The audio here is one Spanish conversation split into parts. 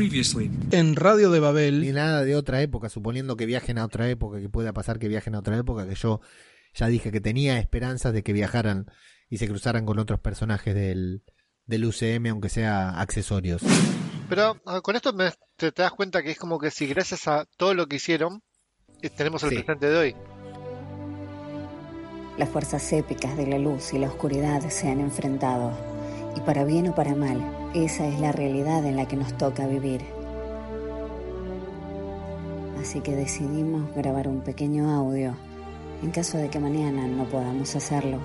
previously. En Radio de Babel. Ni nada de otra época, suponiendo que viajen a otra época, que pueda pasar que viajen a otra época, que yo ya dije que tenía esperanzas de que viajaran y se cruzaran con otros personajes del, del UCM, aunque sea accesorios. Pero ah, con esto te, das cuenta que es como que si gracias a todo lo que hicieron, eh, tenemos el presente de hoy. Las fuerzas épicas de la luz y la oscuridad se han enfrentado, y para bien o para mal, esa es la realidad en la que nos toca vivir. Así que decidimos grabar un pequeño audio en caso de que mañana no podamos hacerlo,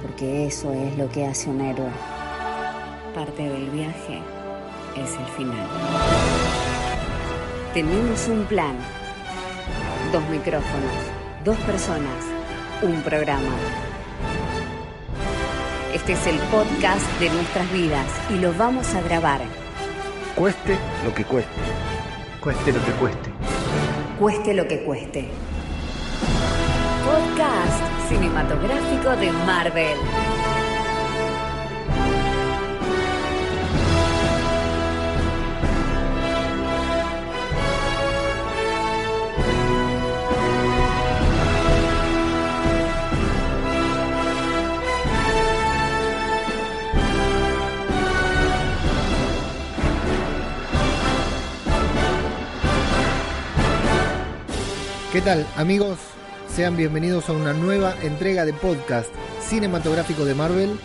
porque eso es lo que hace un héroe. Parte del viaje es el final. Tenemos un plan, dos micrófonos, dos personas, un programa. Este es el podcast de nuestras vidas y lo vamos a grabar. Cueste lo que cueste. Cueste lo que cueste. Cueste lo que cueste. Podcast cinematográfico de Marvel. ¿Qué tal amigos? Sean bienvenidos a una nueva entrega de podcast cinematográfico de Marvel,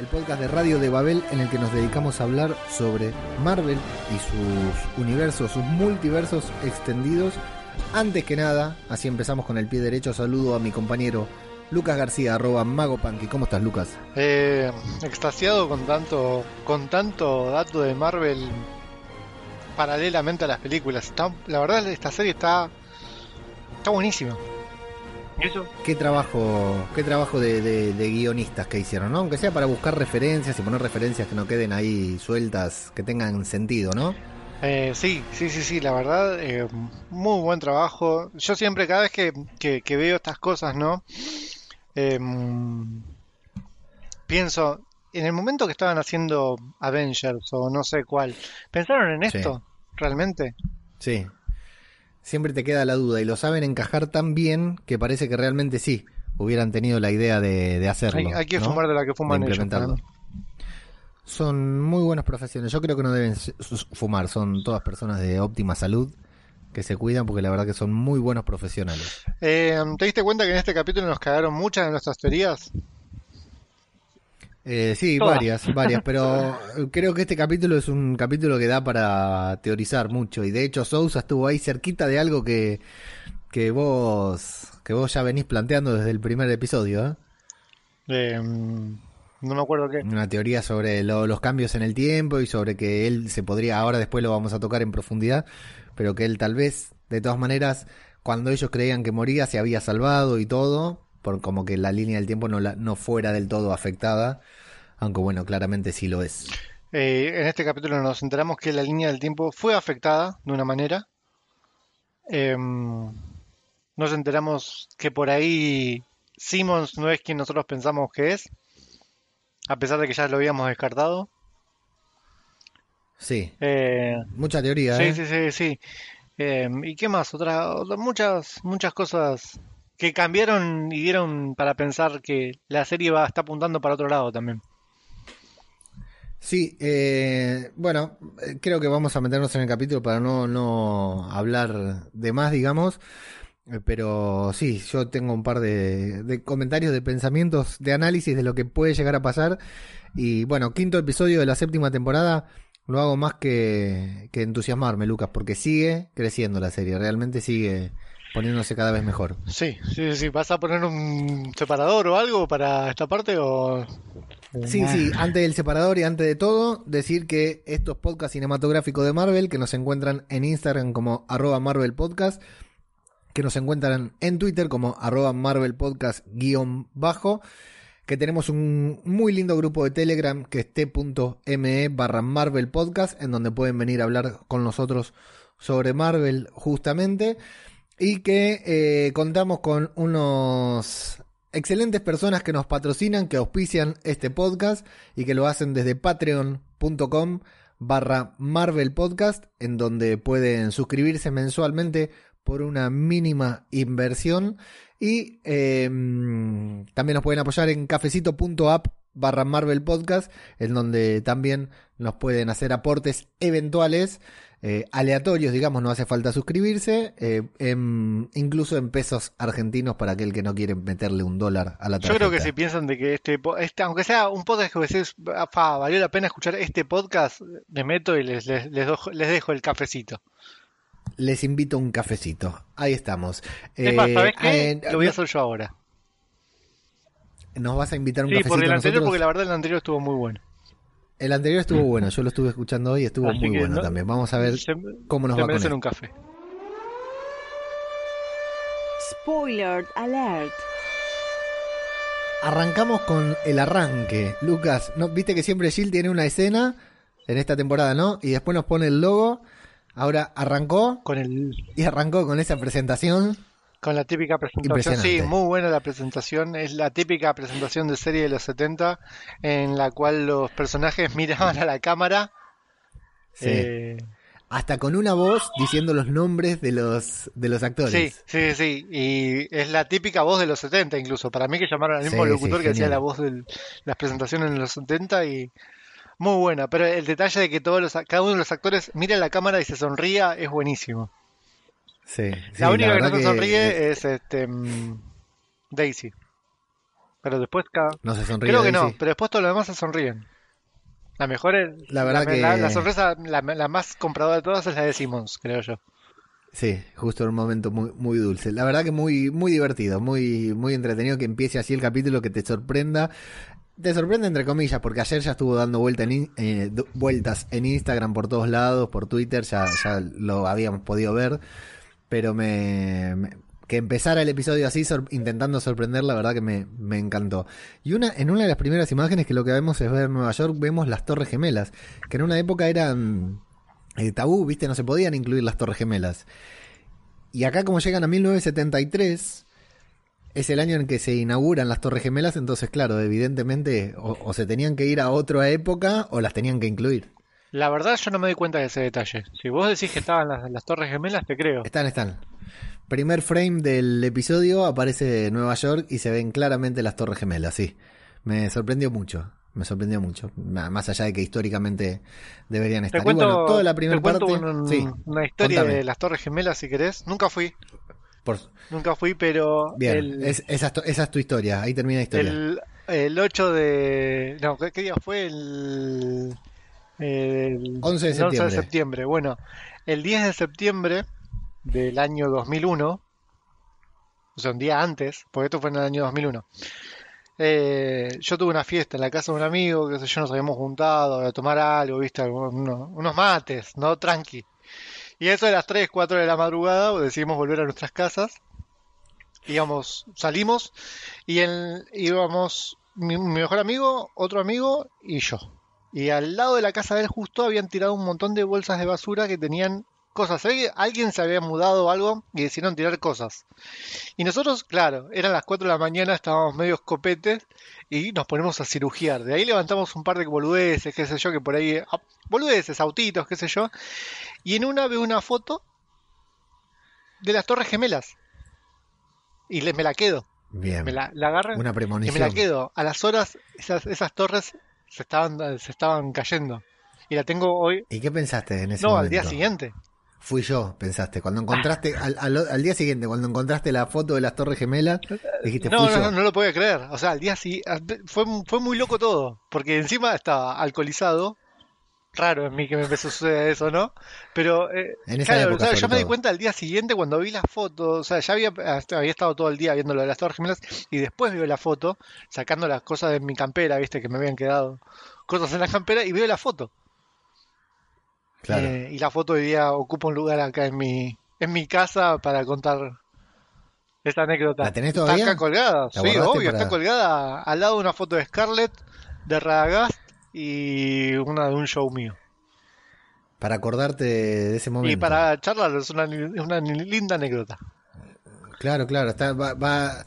el podcast de Radio de Babel en el que nos dedicamos a hablar sobre Marvel y sus universos, sus multiversos extendidos. Antes que nada, así empezamos con el pie derecho, saludo a mi compañero Lucas García, arroba Magopanqui. ¿Cómo estás, Lucas? Eh, extasiado con tanto, con tanto dato de Marvel paralelamente a las películas. la verdad, esta serie está Está buenísimo. eso? Qué trabajo, qué trabajo de, guionistas que hicieron, ¿no? Aunque sea para buscar referencias y poner referencias que no queden ahí sueltas, que tengan sentido, ¿no? Eh, sí, sí, sí, sí, la verdad, eh, muy buen trabajo. Yo siempre, cada vez que, veo estas cosas, ¿no? Em, pienso, en el momento que estaban haciendo Avengers o no sé cuál, ¿pensaron en esto? ¿Realmente? Sí, siempre te queda la duda y lo saben encajar tan bien que parece que realmente sí hubieran tenido la idea de, hacerlo. Hay, que fumar de la que fuman ellos. Son muy buenas profesiones. Yo creo que no deben fumar. Son todas personas de óptima salud que se cuidan porque la verdad que son muy buenos profesionales. Eh, ¿Te diste cuenta que en este capítulo nos cagaron muchas de nuestras teorías? Eh, sí, varias, varias, pero creo que este capítulo es un capítulo que da para teorizar mucho y de hecho Sousa estuvo ahí cerquita de algo que, que vos que vos ya venís planteando desde el primer episodio. ¿eh? Eh, no me acuerdo qué. Una teoría sobre los cambios en el tiempo y sobre que él se podría, ahora después lo vamos a tocar en profundidad, pero que él tal vez, de todas maneras, cuando ellos creían que moría, se había salvado y todo, por como que la línea del tiempo no, la, no fuera del todo afectada aunque bueno, claramente sí lo es. Eh, en este capítulo nos enteramos que la línea del tiempo fue afectada de una manera. Em, nos enteramos que por ahí Simmons no es quien nosotros pensamos que es, a pesar de que ya lo habíamos descartado. Sí. Eh, Mucha teoría. Sí, ¿eh? sí, sí, sí. Em, ¿Y qué más? Otra, muchas, muchas cosas que cambiaron y dieron para pensar que la serie va, está apuntando para otro lado también. Sí, eh, bueno, creo que vamos a meternos en el capítulo para no, no hablar de más, digamos. Eh, pero sí, yo tengo un par de, comentarios, de pensamientos, de análisis de lo que puede llegar a pasar. Y bueno, quinto episodio de la séptima temporada, lo hago más que, que entusiasmarme, Lucas, porque sigue creciendo la serie, realmente sigue poniéndose cada vez mejor. Sí, sí, sí. ¿Vas a poner un separador o algo para esta parte o Sí, sí, antes del separador y antes de todo, decir que estos podcasts cinematográficos de Marvel, que nos encuentran en Instagram como arroba Marvel Podcast, que nos encuentran en Twitter como arroba Marvel Podcast guion bajo, que tenemos un muy lindo grupo de Telegram que es t.me barra Marvel Podcast, en donde pueden venir a hablar con nosotros sobre Marvel justamente, y que eh, contamos con unos excelentes personas que nos patrocinan, que auspician este podcast y que lo hacen desde patreon.com barra Marvel Podcast, en donde pueden suscribirse mensualmente por una mínima inversión. Y eh, también nos pueden apoyar en cafecito.app barra Marvel Podcast, en donde también nos pueden hacer aportes eventuales, eh, aleatorios, digamos, no hace falta suscribirse, eh, en- incluso en pesos argentinos para aquel que no quiere meterle un dólar a la Yo tarjeta. creo que si piensan de que este, este aunque sea un podcast que decís, "Ah, valió la pena escuchar este podcast, me meto y les, les, les, dojo- les dejo el cafecito. Les invito a un cafecito. Ahí estamos. Es más, Eh, eh, Lo voy a hacer yo ahora. Nos vas a invitar a un Sí, cafecito por el a anterior, porque la verdad el anterior estuvo muy bueno. El anterior estuvo bueno, yo lo estuve escuchando hoy y estuvo Así muy bueno no- también. Vamos a ver Se, cómo nos se va con merecen un café. Spoiler alert. Arrancamos con el arranque. Lucas, ¿no? viste que siempre Jill tiene una escena en esta temporada, ¿no? Y después nos pone el logo. Ahora arrancó Con el y arrancó con esa presentación. Con la típica presentación. Sí, muy buena la presentación. Es la típica presentación de serie de los 70 en la cual los personajes miraban a la cámara. Sí. eh, Hasta con una voz diciendo los nombres de los, de los actores. Sí, sí, sí. Y es la típica voz de los 70 incluso. Para mí que llamaron al mismo Sí, locutor sí, que hacía la voz de las presentaciones en los 70 y muy buena. Pero el detalle de que todos los, cada uno de los actores mire a la cámara y se sonría es buenísimo. Sí, sí, la única que no sonríe es este mm, Daisy. Pero después cada... No se sonríe. Creo que no, pero después todos los demás se sonríen. La mejor es... La verdad que- la, la sorpresa, la, la más compradora de todas es la de Simmons, creo yo. Sí, justo en un momento muy, muy dulce. La verdad que muy, muy divertido, muy, muy entretenido que empiece así el capítulo, que te sorprenda. Te sorprende entre comillas, porque ayer ya estuvo dando vuelta en eh, vueltas en Instagram por todos lados, por Twitter, ya, ya lo habíamos podido ver. Pero me, que empezara el episodio así, intentando sorprender, la verdad que me, me encantó. Y una, en una de las primeras imágenes que lo que vemos es ver Nueva York, vemos las Torres Gemelas, que en una época eran eh, tabú, viste, no se podían incluir las Torres Gemelas. Y acá como llegan a 1973, es el año en que se inauguran las Torres Gemelas, entonces claro, evidentemente o se tenían que ir a otra época o las tenían que incluir. La verdad yo no me doy cuenta de ese detalle. Si vos decís que estaban las, las Torres Gemelas, te creo. Están, están. Primer frame del episodio aparece Nueva York y se ven claramente las Torres Gemelas, sí. Me sorprendió mucho, me sorprendió mucho. Más allá de que históricamente deberían Te estar. Y cuento, bueno, toda la primera te parte. un- sí, una historia contame. de las Torres Gemelas si querés. Nunca fui, por- nunca fui, pero bien, el, es- esa, es tu- esa es tu historia, ahí termina la historia. el, el 8 de... No, ¿qué, qué día fue? El, el 11 de el 11 septiembre. septiembre. Bueno, el 10 de septiembre del año 2001, o sea, un día antes, porque esto fue en el año 2001. eh, yo tuve una fiesta en la casa de un amigo, que yo, nos habíamos juntado a tomar algo, viste, uno- unos mates, ¿no? Tranqui. Y eso de las 3, 4 de la madrugada pues, decidimos volver a nuestras casas. Íbamos, salimos y el- íbamos mi, mi mejor amigo, otro amigo y yo. Y al lado de la casa de él justo habían tirado un montón de bolsas de basura que tenían cosas. Alguien- Alguien se había mudado o algo y decidieron tirar cosas. Y nosotros, claro, eran las 4 de la mañana, estábamos medio escopetes y nos ponemos a cirugiar. De ahí levantamos un par de boludeces, qué sé yo, que por ahí... ah, Boludeces, autitos, qué sé yo. Y en una veo una foto de las Torres Gemelas. Y le, me la quedo. Bien, Me la, la agarro una y me la premonición. quedo. A las horas esas, esas torres se estaban, se estaban cayendo. Y la tengo hoy... ¿Y qué pensaste en ese No, momento? al día siguiente. Fui yo, pensaste. Cuando encontraste, al, al- al día siguiente, cuando encontraste la foto de las Torres Gemelas, dijiste, No, fui no, yo. no, no lo podía creer. O sea, al día siguiente fue, fue muy loco todo. Porque encima estaba alcoholizado. Raro en mí que me empezó a suceder eso, ¿no? Pero, eh, En esa claro, época, o sea, sobre yo me di cuenta al día siguiente cuando vi la foto. O sea, ya había, había estado todo el día viendo lo de las Torres Gemelas. Y después veo la foto, sacando las cosas de mi campera, viste, que me habían quedado cosas en la campera. Y veo la foto. Claro. Eh, y la foto hoy día ocupa un lugar acá en mi, en mi casa para contar esta anécdota. ¿La tenés Está todavía? acá colgada, ¿La sí, obvio, para- está colgada al lado de una foto de Scarlett, de Radagast y una de un show mío. Para acordarte de ese momento. Y para charlar es una, una linda anécdota. Claro, claro. Está, va, va,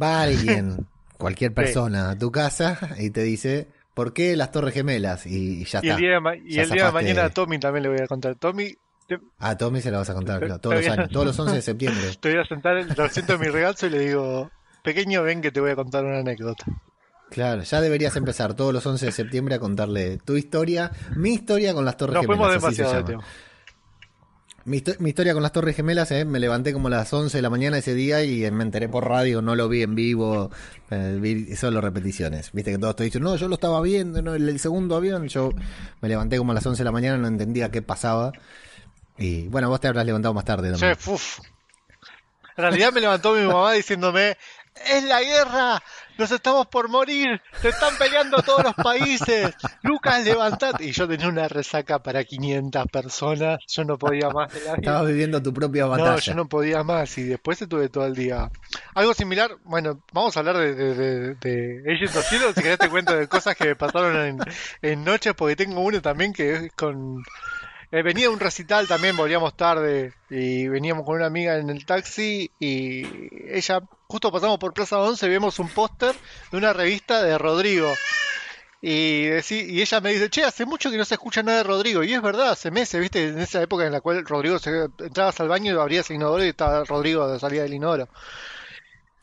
va alguien, cualquier persona, a tu casa y te dice, ¿por qué las Torres Gemelas? Y, ya Y está. el día de, y el día de mañana a Tommy también le voy a contar. Tommy, te, A Tommy se la vas a contar, claro, todos los años, todos los 11 de septiembre. te voy a sentar, lo siento en mi regazo y le digo, pequeño, ven que te voy a contar una anécdota. Claro, ya deberías empezar todos los 11 de septiembre a contarle tu historia, mi historia con las Torres Nos fuimos Gemelas. así se llama. Mi, histo- mi historia con las Torres Gemelas, eh, me levanté como a las 11 de la mañana ese día y me enteré por radio, no lo vi en vivo, eh, vi solo repeticiones. Viste que todos te dicen, no, yo lo estaba viendo, no, el, el segundo avión, yo me levanté como a las 11 de la mañana, no entendía qué pasaba. Y bueno, vos te habrás levantado más tarde también. Che, uf. En realidad me levantó mi mamá diciéndome, es la guerra, nos estamos por morir, se están peleando todos los países, Lucas, levantate. Y yo tenía una resaca para 500 personas, yo no podía más. Estabas viviendo tu propia batalla. No, yo no podía más y después estuve todo el día. Algo similar, bueno, vamos a hablar de, de, de, de Agents of Shield, si querés te cuento de cosas que me pasaron en, en noches, porque tengo uno también que es con... eh, venía un recital también, volvíamos tarde y veníamos con una amiga en el taxi y ella, justo pasamos por Plaza 11 y vemos un póster de una revista de Rodrigo. Y ella me dice, che, hace mucho que no se escucha nada de Rodrigo. Y es verdad, hace meses, viste, en esa época en la cual Rodrigo se, entrabas al baño y abrías el inodoro y estaba Rodrigo de salida del inodoro.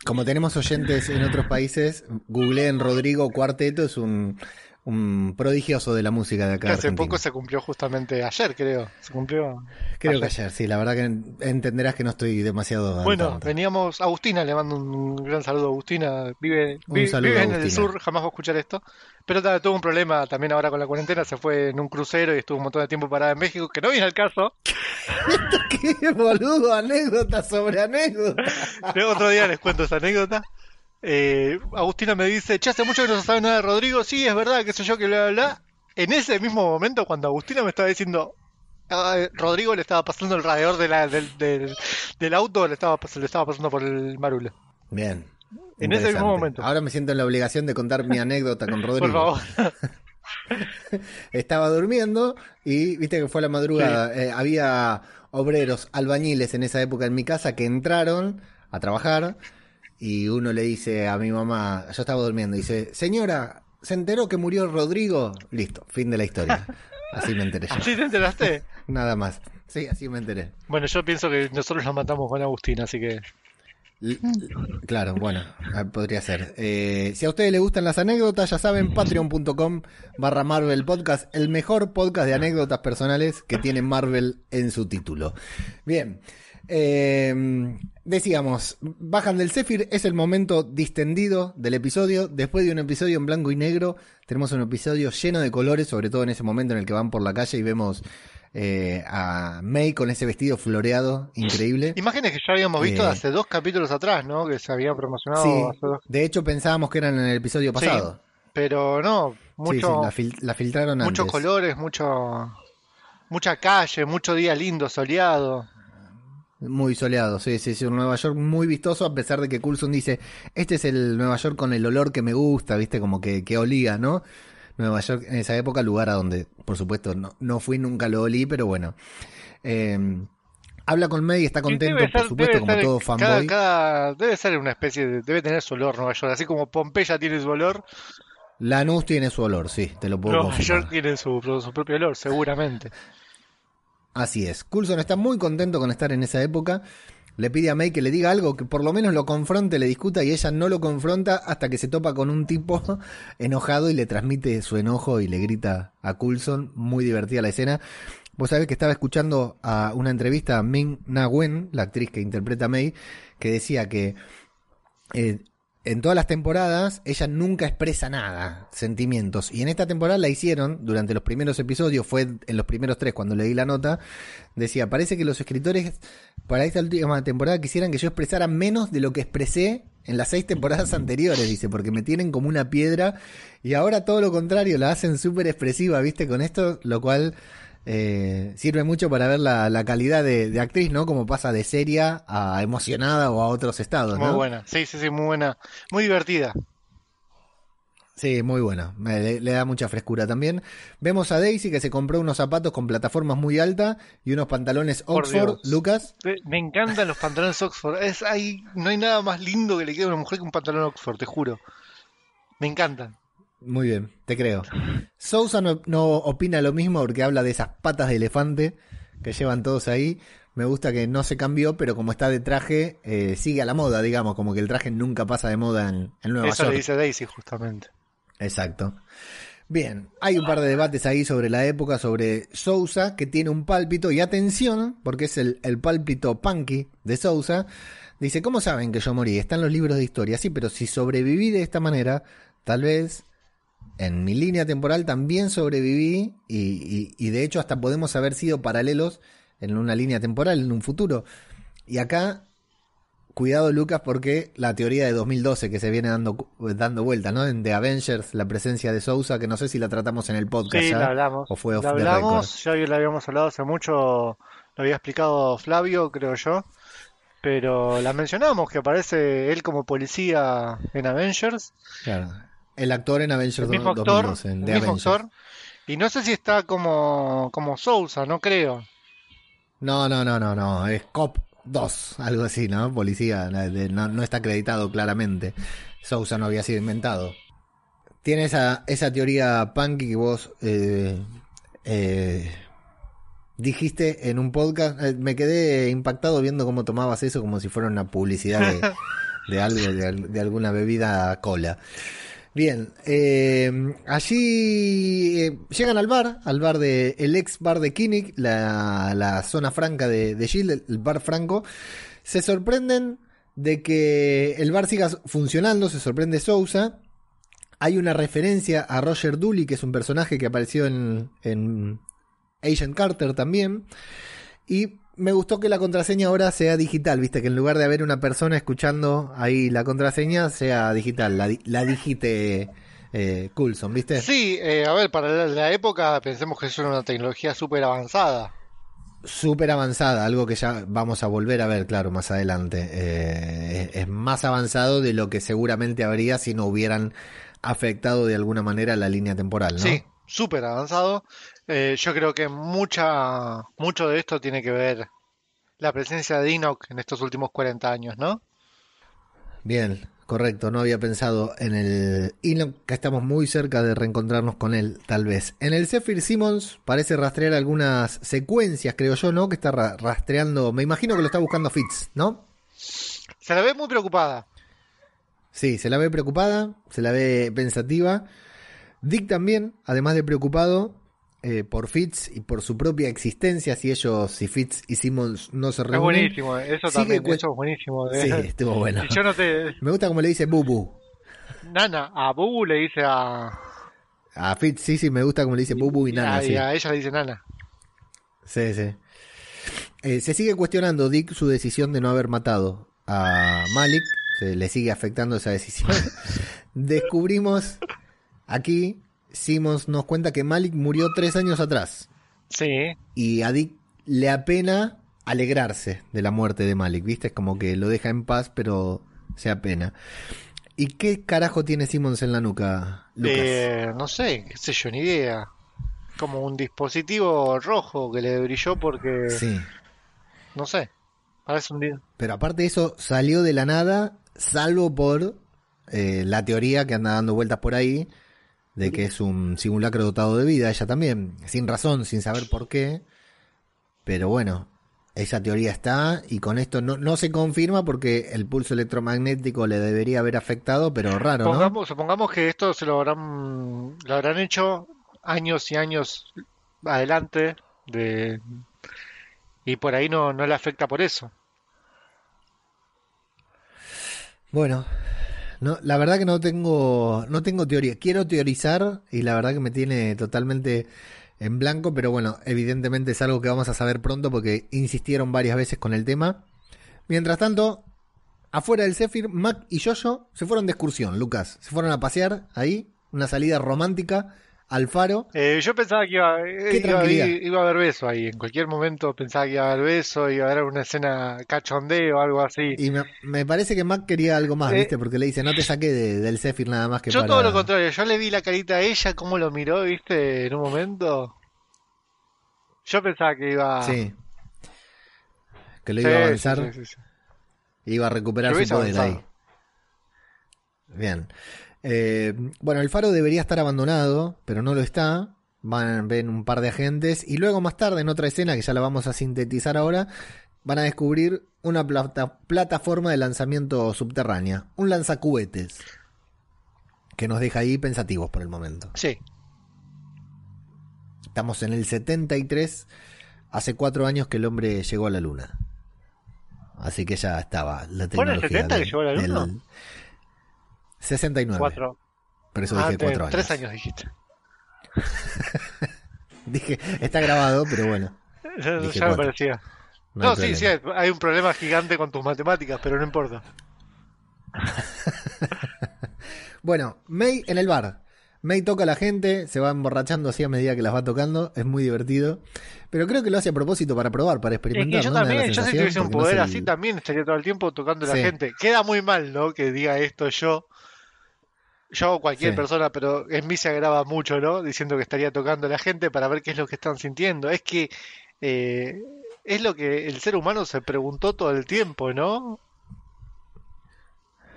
Como tenemos oyentes en otros países, googleen Rodrigo Cuarteto, es un, un prodigioso de la música de acá. Que hace Argentina. poco se cumplió justamente ayer, creo. Se cumplió. Creo que ayer. ayer, sí, la verdad que entenderás que no estoy demasiado. Bueno, veníamos. Agustina, le mando un gran saludo a Agustina. Vive, Un vi- saludo vive a en el Agustina. sur, jamás va a escuchar esto. Pero tuvo un problema también ahora con la cuarentena. Se fue en un crucero y estuvo un montón de tiempo parada en México, que no viene al caso. ¡Qué boludo! Anécdota sobre anécdota. Luego otro día les cuento esa anécdota. Eh, Agustina me dice, che, hace mucho que no se sabe nada de Rodrigo. Sí, es verdad, qué sé yo, que bla, bla, bla. En ese mismo momento, cuando Agustina me estaba diciendo, ah, Rodrigo le estaba pasando el radiador de la- del, del- del auto, le estaba, pas- le estaba pasando por el marulo. Bien. En ese mismo momento. Ahora me siento en la obligación de contar mi anécdota con Rodrigo. Por favor. Estaba durmiendo y viste que fue a la madrugada. eh, había obreros, albañiles en esa época en mi casa que entraron a trabajar y uno le dice a mi mamá, yo estaba durmiendo, dice, señora, ¿se enteró que murió Rodrigo? Listo, fin de la historia. Así me enteré yo. ¿Sí te enteraste? Nada más. Sí, así me enteré. Bueno, yo pienso que nosotros la matamos con Agustina, así que... L- Claro, bueno, ah, podría ser. Eh, si a ustedes les gustan las anécdotas, ya saben, patreon.com barra Marvel Podcast, el mejor podcast de anécdotas personales que tiene Marvel en su título. Bien, eh, decíamos, bajan del Zephyr, es el momento distendido del episodio. Después de un episodio en blanco y negro, tenemos un episodio lleno de colores, sobre todo en ese momento en el que van por la calle y vemos eh, a May con ese vestido floreado, increíble. Imágenes que ya habíamos visto Eh. hace dos capítulos atrás, ¿no? Que se habían promocionado Sí, hace dos... de hecho pensábamos que eran en el episodio Sí, pasado. Pero no, mucho, sí, la, fil- la filtraron muchos antes. colores, mucho... Mucha calle, mucho día lindo, soleado. Muy soleado, sí, sí, sí, un Nueva York muy vistoso, a pesar de que Coulson dice, este es el Nueva York con el olor que me gusta, viste, como que, que olía, ¿no? Nueva York en esa época, lugar a donde, por supuesto, no, no fui, nunca lo olí, pero bueno. Eh, habla con May, está contento, por supuesto, como todo cada, fanboy. cada- debe ser una especie de... Debe tener su olor Nueva York. Así como Pompeya tiene su olor, Lanús tiene su olor, sí, te lo puedo Nueva confirmar. York tiene su, su propio olor, seguramente. Así es. Coulson está muy contento con estar en esa época. Le pide a May que le diga algo, que por lo menos lo confronte, le discuta y ella no lo confronta hasta que se topa con un tipo enojado y le transmite su enojo y le grita a Coulson. Muy divertida la escena. Vos sabés que estaba escuchando a una entrevista a Ming Na la actriz que interpreta a May, que decía que eh, en todas las temporadas ella nunca expresa nada, sentimientos. Y en esta temporada la hicieron durante los primeros episodios, fue en los primeros tres cuando leí la nota. Decía, parece que los escritores para esta última temporada quisieran que yo expresara menos de lo que expresé en las seis temporadas anteriores, dice, porque me tienen como una piedra. Y ahora todo lo contrario, la hacen súper expresiva, viste, con esto, lo cual eh, sirve mucho para ver la, la calidad de, de actriz, ¿no? Como pasa de seria a emocionada o a otros estados, Muy ¿no? buena. Sí, sí, sí, muy buena. Muy divertida. Sí, muy buena. Me- Le, le da mucha frescura también. Vemos a Daisy que se compró unos zapatos con plataformas muy altas y unos pantalones Oxford. Lucas, Me- Me encantan los pantalones Oxford. Es, hay, no hay nada más lindo que le quede a una mujer que un pantalón Oxford, te juro. Me encantan. Muy bien, te creo. Sousa no, no opina lo mismo porque habla de esas patas de elefante que llevan todos ahí. Me gusta que no se cambió, pero como está de traje, eh, sigue a la moda, digamos, como que el traje nunca pasa de moda en, en Nueva Eso York. le dice Daisy justamente. Exacto. Bien, hay un par de debates ahí sobre la época, sobre Sousa, que tiene un pálpito, y atención, porque es el, el pálpito punky de Sousa. Dice, ¿cómo saben que yo morí? Están los libros de historia, sí, pero si sobreviví de esta manera, tal vez en mi línea temporal también sobreviví, y, y- y de hecho hasta podemos haber sido paralelos en una línea temporal, en un futuro. Y acá Cuidado, Lucas, porque la teoría de 2012 que se viene dando, dando vuelta, ¿no? En The Avengers, la presencia de Sousa, que no sé si la tratamos en el podcast Sí, ya, la hablamos. o fue off La the ya la habíamos hablado hace mucho, lo había explicado Flavio, creo yo. Pero la mencionamos, que aparece él como policía en Avengers, Claro. El actor en Avengers el mismo 2012, actor, en el mismo Avengers. actor. Y no sé si está como, como Sousa, no creo. No, no, no, no, no, es Cop 2, algo así, ¿no? Policía, no, no está acreditado claramente. Sousa no había sido inventado. Tiene esa, esa teoría punky que vos eh, eh, dijiste en un podcast. Eh, me quedé impactado viendo cómo tomabas eso como si fuera una publicidad de, de algo, de, de alguna bebida cola. Bien, eh, allí eh, llegan al bar, al bar de, el ex bar de Kinnick, la, la zona franca de, de el, el bar franco. Se sorprenden de que el bar siga funcionando, se sorprende Sousa. Hay una referencia a Roger Dooley, que es un personaje que apareció en, en Agent Carter también. Y me gustó que la contraseña ahora sea digital, viste, que en lugar de haber una persona escuchando ahí la contraseña, sea digital, la, la digite eh, Coulson, viste. Sí, eh, a ver, para la, época pensemos que es una tecnología súper avanzada. Súper avanzada, algo que ya vamos a volver a ver, claro, más adelante. Eh, es, es más avanzado de lo que seguramente habría si no hubieran afectado de alguna manera la línea temporal, ¿no? Sí, súper avanzado. Eh, yo creo que mucha, mucho de esto tiene que ver la presencia de Enoch en estos últimos 40 años, ¿no? Bien, correcto. No había pensado en el Enoch, que estamos muy cerca de reencontrarnos con él, tal vez. En el Zephyr Simmons parece rastrear algunas secuencias, creo yo, ¿no? Que está ra- rastreando. Me imagino que lo está buscando Fitz, ¿no? Se la ve muy preocupada. Sí, se la ve preocupada, se la ve pensativa. Dick también, además de preocupado eh, por Fitz y por su propia existencia, si ellos, si Fitz y Simmons no se Es reúnen. buenísimo, eso Sigue también, eso es buenísimo. Sí, estuvo bueno. Si yo no te... Me gusta como le dice Bubu. Nana, a Bubu le dice a... A Fitz, sí, sí, me gusta como le dice Bubu y Nana, a- y sí. a ella le dice Nana. Sí, sí. Eh, se sigue cuestionando Dick su decisión de no haber matado a Malik. Se le sigue afectando esa decisión. Descubrimos aquí, Simmons nos cuenta que Malik murió tres años atrás. Sí, Y a Dick le apena alegrarse de la muerte de Malik, ¿viste? Es como que lo deja en paz, pero se apena. ¿Y qué carajo tiene Simmons en la nuca, Lucas? Eh, no sé, qué sé yo, ni idea. Como un dispositivo rojo que le brilló porque, Sí. no sé, parece un... Pero aparte de eso, salió de la nada, salvo por eh, la teoría que anda dando vueltas por ahí, de que es un simulacro dotado de vida, ella también, sin razón, sin saber por qué. Pero bueno, esa teoría está y con esto no, no se confirma porque el pulso electromagnético le debería haber afectado, pero raro, ¿no? Pongamos, supongamos que esto se lo habrán, lo habrán hecho años y años adelante de, y por ahí no, no le afecta por eso. Bueno, no, la verdad que no tengo, no tengo teoría. Quiero teorizar y la verdad que me tiene totalmente en blanco, pero bueno, evidentemente es algo que vamos a saber pronto porque insistieron varias veces con el tema. Mientras tanto, afuera del Zephyr, Mac y Yoyo se fueron de excursión, Lucas. Se fueron a pasear ahí, una salida romántica al faro. Eh, yo pensaba que iba, eh, iba, iba a haber beso ahí. En cualquier momento pensaba que iba a haber beso, iba a haber una escena cachondeo o algo así. Y me, me parece que Mac quería algo más, Eh, ¿viste? Porque le dice, no te saqué de- del Zephyr nada más que Yo para... todo lo contrario, yo le vi la carita a ella, cómo lo miró, viste, en un momento. Yo pensaba que iba... Sí. Que lo Sí, iba a avanzar. sí. Iba a recuperar su poder avanzado. ahí. Bien. Eh, bueno, el faro debería estar abandonado, pero no lo está. Van, ven un par de agentes y luego más tarde en otra escena que ya la vamos a sintetizar ahora, van a descubrir una plata- plataforma de lanzamiento subterránea, un lanzacuhetes, que nos deja ahí pensativos por el momento. Sí. Estamos en el 73, hace cuatro años que el hombre llegó a la luna. Así que ya estaba la ¿Fue en el tecnología. 70 que llegó a la luna? del 69. Cuatro. Por eso Ah, dije cuatro años. tres años dijiste. Dije, está grabado, pero bueno. Ya, me parecía. No, No, sí, sí, hay un problema gigante con tus matemáticas, pero no importa. Bueno, May en el bar. May toca a la gente, se va emborrachando así a medida que las va tocando, es muy divertido. Pero creo que lo hace a propósito para probar, para Es experimentar. que yo también, yo si tuviese un no poder sé así el- también estaría todo el tiempo tocando a la gente. Queda muy mal, ¿no? Que diga esto yo. Yo o cualquier Sí. persona, pero en mí se agrava mucho, ¿no? Diciendo que estaría tocando a la gente para ver qué es lo que están sintiendo. Es que eh, es lo que el ser humano se preguntó todo el tiempo, ¿no?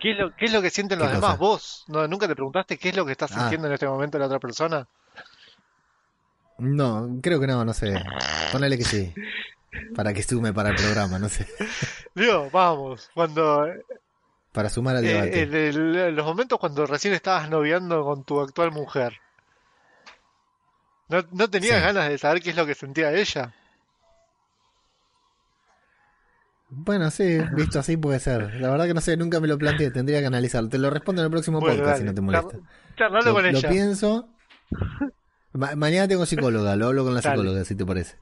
¿Qué es lo, qué es lo que sienten los ¿Qué demás? cosa? ¿Vos no, nunca te preguntaste qué es lo que está Ah. sintiendo en este momento la otra persona? No, creo que no, no sé. Ponele que sí. Para que sume para el programa, no sé. Digo, vamos, cuando Para sumar al Eh, debate. en el- en los momentos cuando recién estabas noviando con tu actual mujer, ¿no, no tenías Sí. ganas de saber qué es lo que sentía ella? Bueno, sí, visto así puede ser. La verdad que no sé, nunca me lo planteé, tendría que analizarlo. Te lo respondo en el próximo Bueno, podcast dale, si no te molesta. charlalo Lo, con lo ella. pienso. Ma- mañana tengo psicóloga, lo hablo con la Dale. psicóloga, si te parece.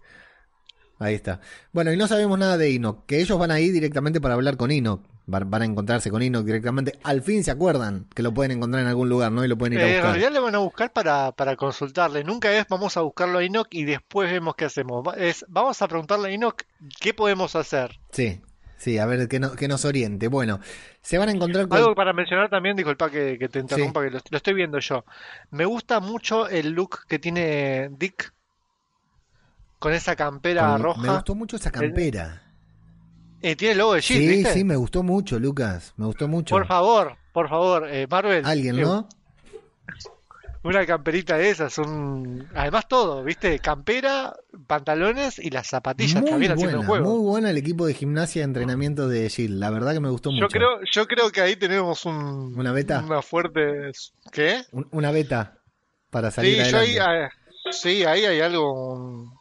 Ahí está. Bueno, y no sabemos nada de Enoch, que ellos van a ir directamente para hablar con Enoch. Van, a encontrarse con Enoch directamente. Al fin se acuerdan que lo pueden encontrar en algún lugar, ¿no? Y lo pueden ir a Eh, en buscar. realidad le van a buscar para, para consultarle. Nunca es vamos a buscarlo a Enoch y después vemos qué hacemos. Es vamos a preguntarle a Enoch qué podemos hacer. Sí, sí, a ver que, no- que nos oriente. Bueno, se van a encontrar con. Algo para mencionar también, disculpa que, que te interrumpa, que lo, lo estoy viendo yo. Me gusta mucho el look que tiene Dick con esa campera con- roja. Me gustó mucho esa campera. Eh, tiene el logo de Shield, Sí, ¿viste? sí, me gustó mucho, Lucas. Me gustó mucho. Por favor, por favor, eh, Marvel. Alguien, eh, ¿no? Una camperita de esas, un... además todo, ¿viste? Campera, pantalones y las zapatillas Muy también haciendo el juego. muy buena el equipo de gimnasia de entrenamiento de Shield. La verdad que me gustó mucho. Yo creo, yo creo que ahí tenemos un, ¿Una beta? una fuerte... ¿Qué? Un- una beta para salir Sí, yo adelante. ahí, ah, sí, ahí hay algo,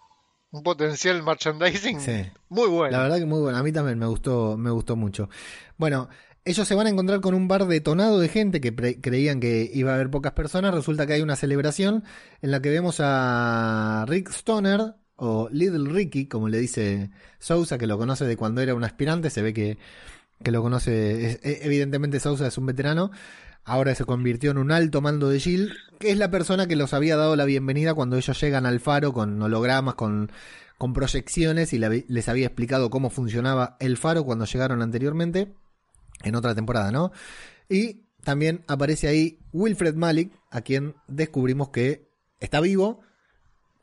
un, potencial merchandising Sí. muy bueno. La verdad que muy buena. A mí también me gustó, me gustó mucho. Bueno, ellos se van a encontrar con un bar detonado de gente que creían que iba a haber pocas personas. Resulta que hay una celebración en la que vemos a Rick Stoner, o Little Ricky, como le dice Sousa, que lo conoce de cuando era un aspirante. Se ve que, que lo conoce. es- e- evidentemente, Sousa es un veterano. Ahora se convirtió en un alto mando de Shield, que es la persona que los había dado la bienvenida cuando ellos llegan al faro con hologramas, con, proyecciones y les había explicado cómo funcionaba el faro cuando llegaron anteriormente, en otra temporada, ¿no? Y también aparece ahí Wilfred Malik, a quien descubrimos que está vivo,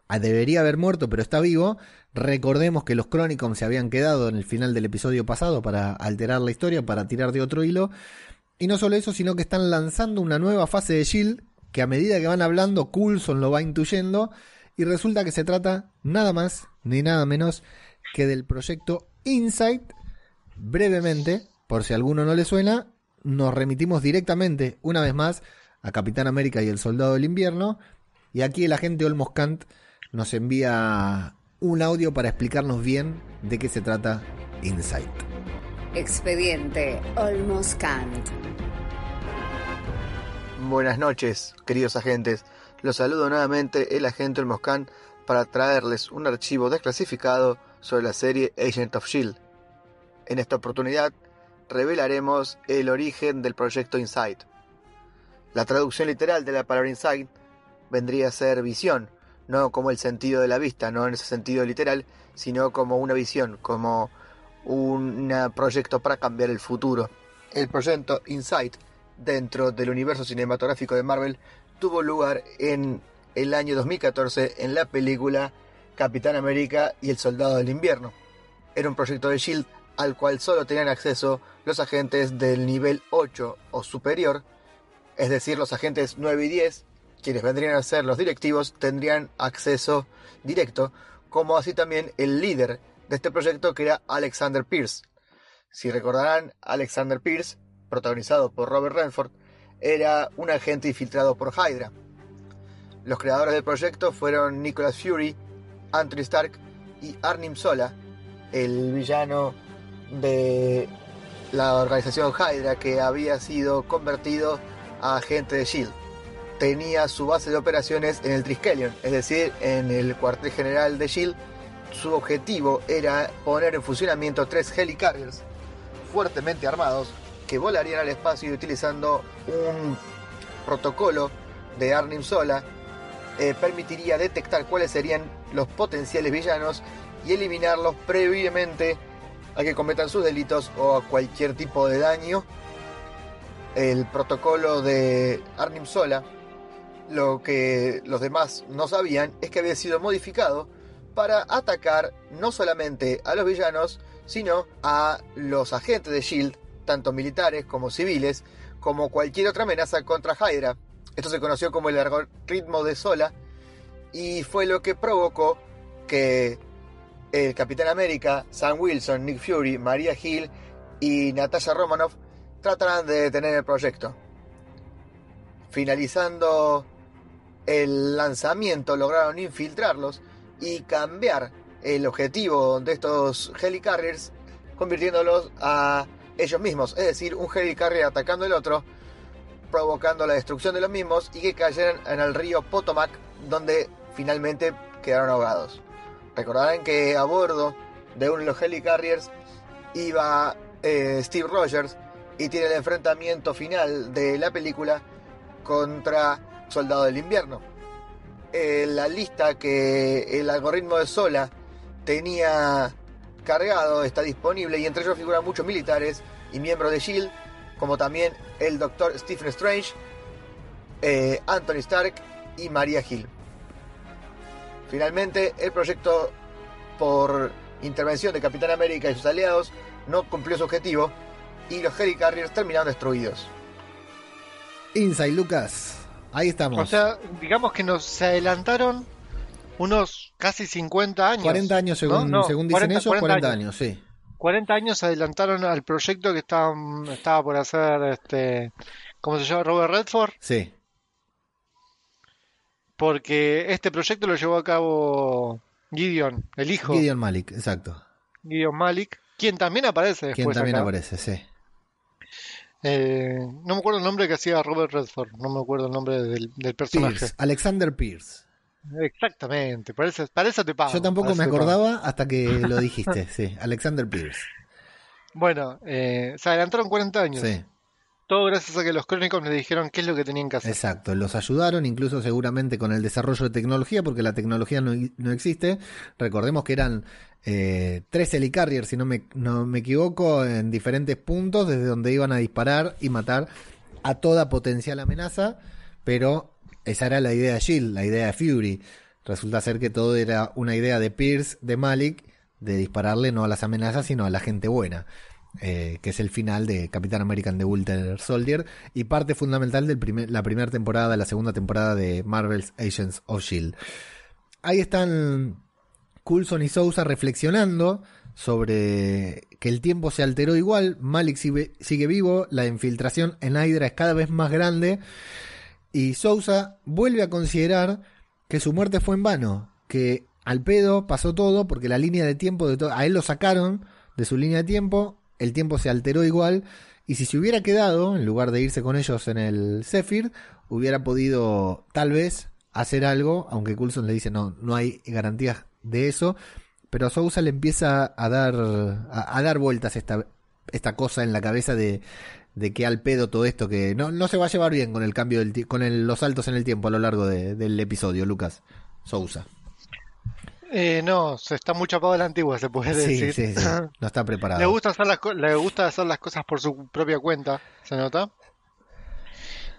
ah, debería haber muerto, pero está vivo. Recordemos que los Chronicons se habían quedado en el final del episodio pasado para alterar la historia, para tirar de otro hilo. Y no solo eso, sino que están lanzando una nueva fase de Shield, que a medida que van hablando, Coulson lo va intuyendo, y resulta que se trata nada más ni nada menos que del proyecto Insight. Brevemente, por si a alguno no le suena, nos remitimos directamente, una vez más, a Capitán América y el Soldado del Invierno, y aquí el agente Olmos Kant nos envía un audio para explicarnos bien de qué se trata Insight. Expediente Olmos Kant. Buenas noches, queridos agentes. Los saludo nuevamente el agente El Moscán para traerles un archivo desclasificado sobre la serie Agent of Shield. En esta oportunidad revelaremos el origen del proyecto Insight. La traducción literal de la palabra Insight vendría a ser visión, no como el sentido de la vista, no en ese sentido literal, sino como una visión, como un proyecto para cambiar el futuro. El proyecto Insight dentro del universo cinematográfico de Marvel tuvo lugar en el año 2014 en la película Capitán América y el Soldado del Invierno. Era un proyecto de Shield al cual solo tenían acceso los agentes del nivel 8 o superior Es decir, los agentes 9 y 10, quienes vendrían a ser los directivos, tendrían acceso directo, como así también el líder de este proyecto que era Alexander Pierce. Si recordarán, Alexander Pierce, protagonizado por Robert Redford, era un agente infiltrado por Hydra. Los creadores del proyecto fueron Nicholas Fury, Anthony Stark y Arnim Sola, el villano de la organización Hydra que había sido convertido a agente de Shield. Tenía su base de operaciones en el Triskelion, es decir, en el cuartel general de Shield. Su objetivo era poner en funcionamiento tres helicarriers fuertemente armados que volarían al espacio utilizando un protocolo de Arnim Sola eh, permitiría detectar cuáles serían los potenciales villanos y eliminarlos previamente a que cometan sus delitos o a cualquier tipo de daño. El protocolo de Arnim Sola, lo que los demás no sabían es que había sido modificado para atacar no solamente a los villanos, sino a los agentes de Shield, tanto militares como civiles, como cualquier otra amenaza contra Hydra. Esto se conoció como el algoritmo de Sola y fue lo que provocó que el Capitán América, Sam Wilson, Nick Fury, Maria Hill y Natasha Romanoff trataran de detener el proyecto. Finalizando el lanzamiento lograron infiltrarlos y cambiar el objetivo de estos helicarriers convirtiéndolos a ellos mismos, es decir, un helicarrier atacando el otro, provocando la destrucción de los mismos y que cayeran en el río Potomac donde finalmente quedaron ahogados. Recordarán que a bordo de uno de los helicarriers iba eh, Steve Rogers y tiene el enfrentamiento final de la película contra Soldado del Invierno. Eh, la lista que el algoritmo de Sola tenía cargado está disponible y entre ellos figuran muchos militares y miembros de SHIELD, como también el Dr. Stephen Strange, eh, Anthony Stark y Maria Hill. Finalmente, el proyecto, por intervención de Capitán América y sus aliados, no cumplió su objetivo y los Helicarriers terminaron destruidos. Inside Lucas, ahí estamos. O sea, digamos que nos se adelantaron unos casi 50 años. 40 años según, ¿no? No, según dicen 40, ellos, 40, años. sí. 40 años adelantaron al proyecto que estaba, estaba por hacer este ¿cómo se llama? Robert Redford, Sí, porque este proyecto lo llevó a cabo Gideon, el hijo Gideon Malik, exacto. Gideon Malik, quien también aparece Quien después también acá. aparece, sí. Eh, no me acuerdo el nombre que hacía Robert Redford, no me acuerdo el nombre del, del personaje. Pierce, Alexander Pierce. Exactamente, para eso, para eso te pago. Yo tampoco me acordaba hasta que lo dijiste, sí. Alexander Pierce. Bueno, eh, se adelantaron 40 años. Sí, Todo gracias a que los crónicos le dijeron qué es lo que tenían que hacer. exacto. Los ayudaron incluso seguramente con el desarrollo de tecnología, porque la tecnología no, no existe. Recordemos que eran eh, tres helicarriers, si no me, no me equivoco, en diferentes puntos desde donde iban a disparar y matar a toda potencial amenaza, pero esa era la idea de Shield, la idea de Fury. Resulta ser que todo era una idea de Pierce, de Malik, de dispararle no a las amenazas, sino a la gente buena. eh, que es el final de Capitán American The Winter Soldier y parte fundamental de la primera temporada, la segunda temporada de Marvel's Agents of Shield. Ahí están Coulson y Sousa reflexionando sobre que el tiempo se alteró igual, Malik sigue, sigue vivo, la infiltración en Hydra es cada vez más grande y Sousa vuelve a considerar que su muerte fue en vano, que al pedo pasó todo porque la línea de tiempo de a él lo sacaron de su línea de tiempo, el tiempo se alteró igual y si se hubiera quedado en lugar de irse con ellos en el Zephyr, hubiera podido tal vez hacer algo, aunque Coulson le dice no, no hay garantías de eso, pero Sousa le empieza a dar a, a dar vueltas esta esta cosa en la cabeza de, de que al pedo todo esto que no, no se va a llevar bien con el cambio del ti- con el- los saltos en el tiempo a lo largo de- del episodio, Lucas Sousa. Eh, no, se está muy chapado de la antigua, se puede Sí, decir. sí, sí, no está preparado. Le gusta hacer las le gusta hacer las cosas por su propia cuenta, ¿se nota?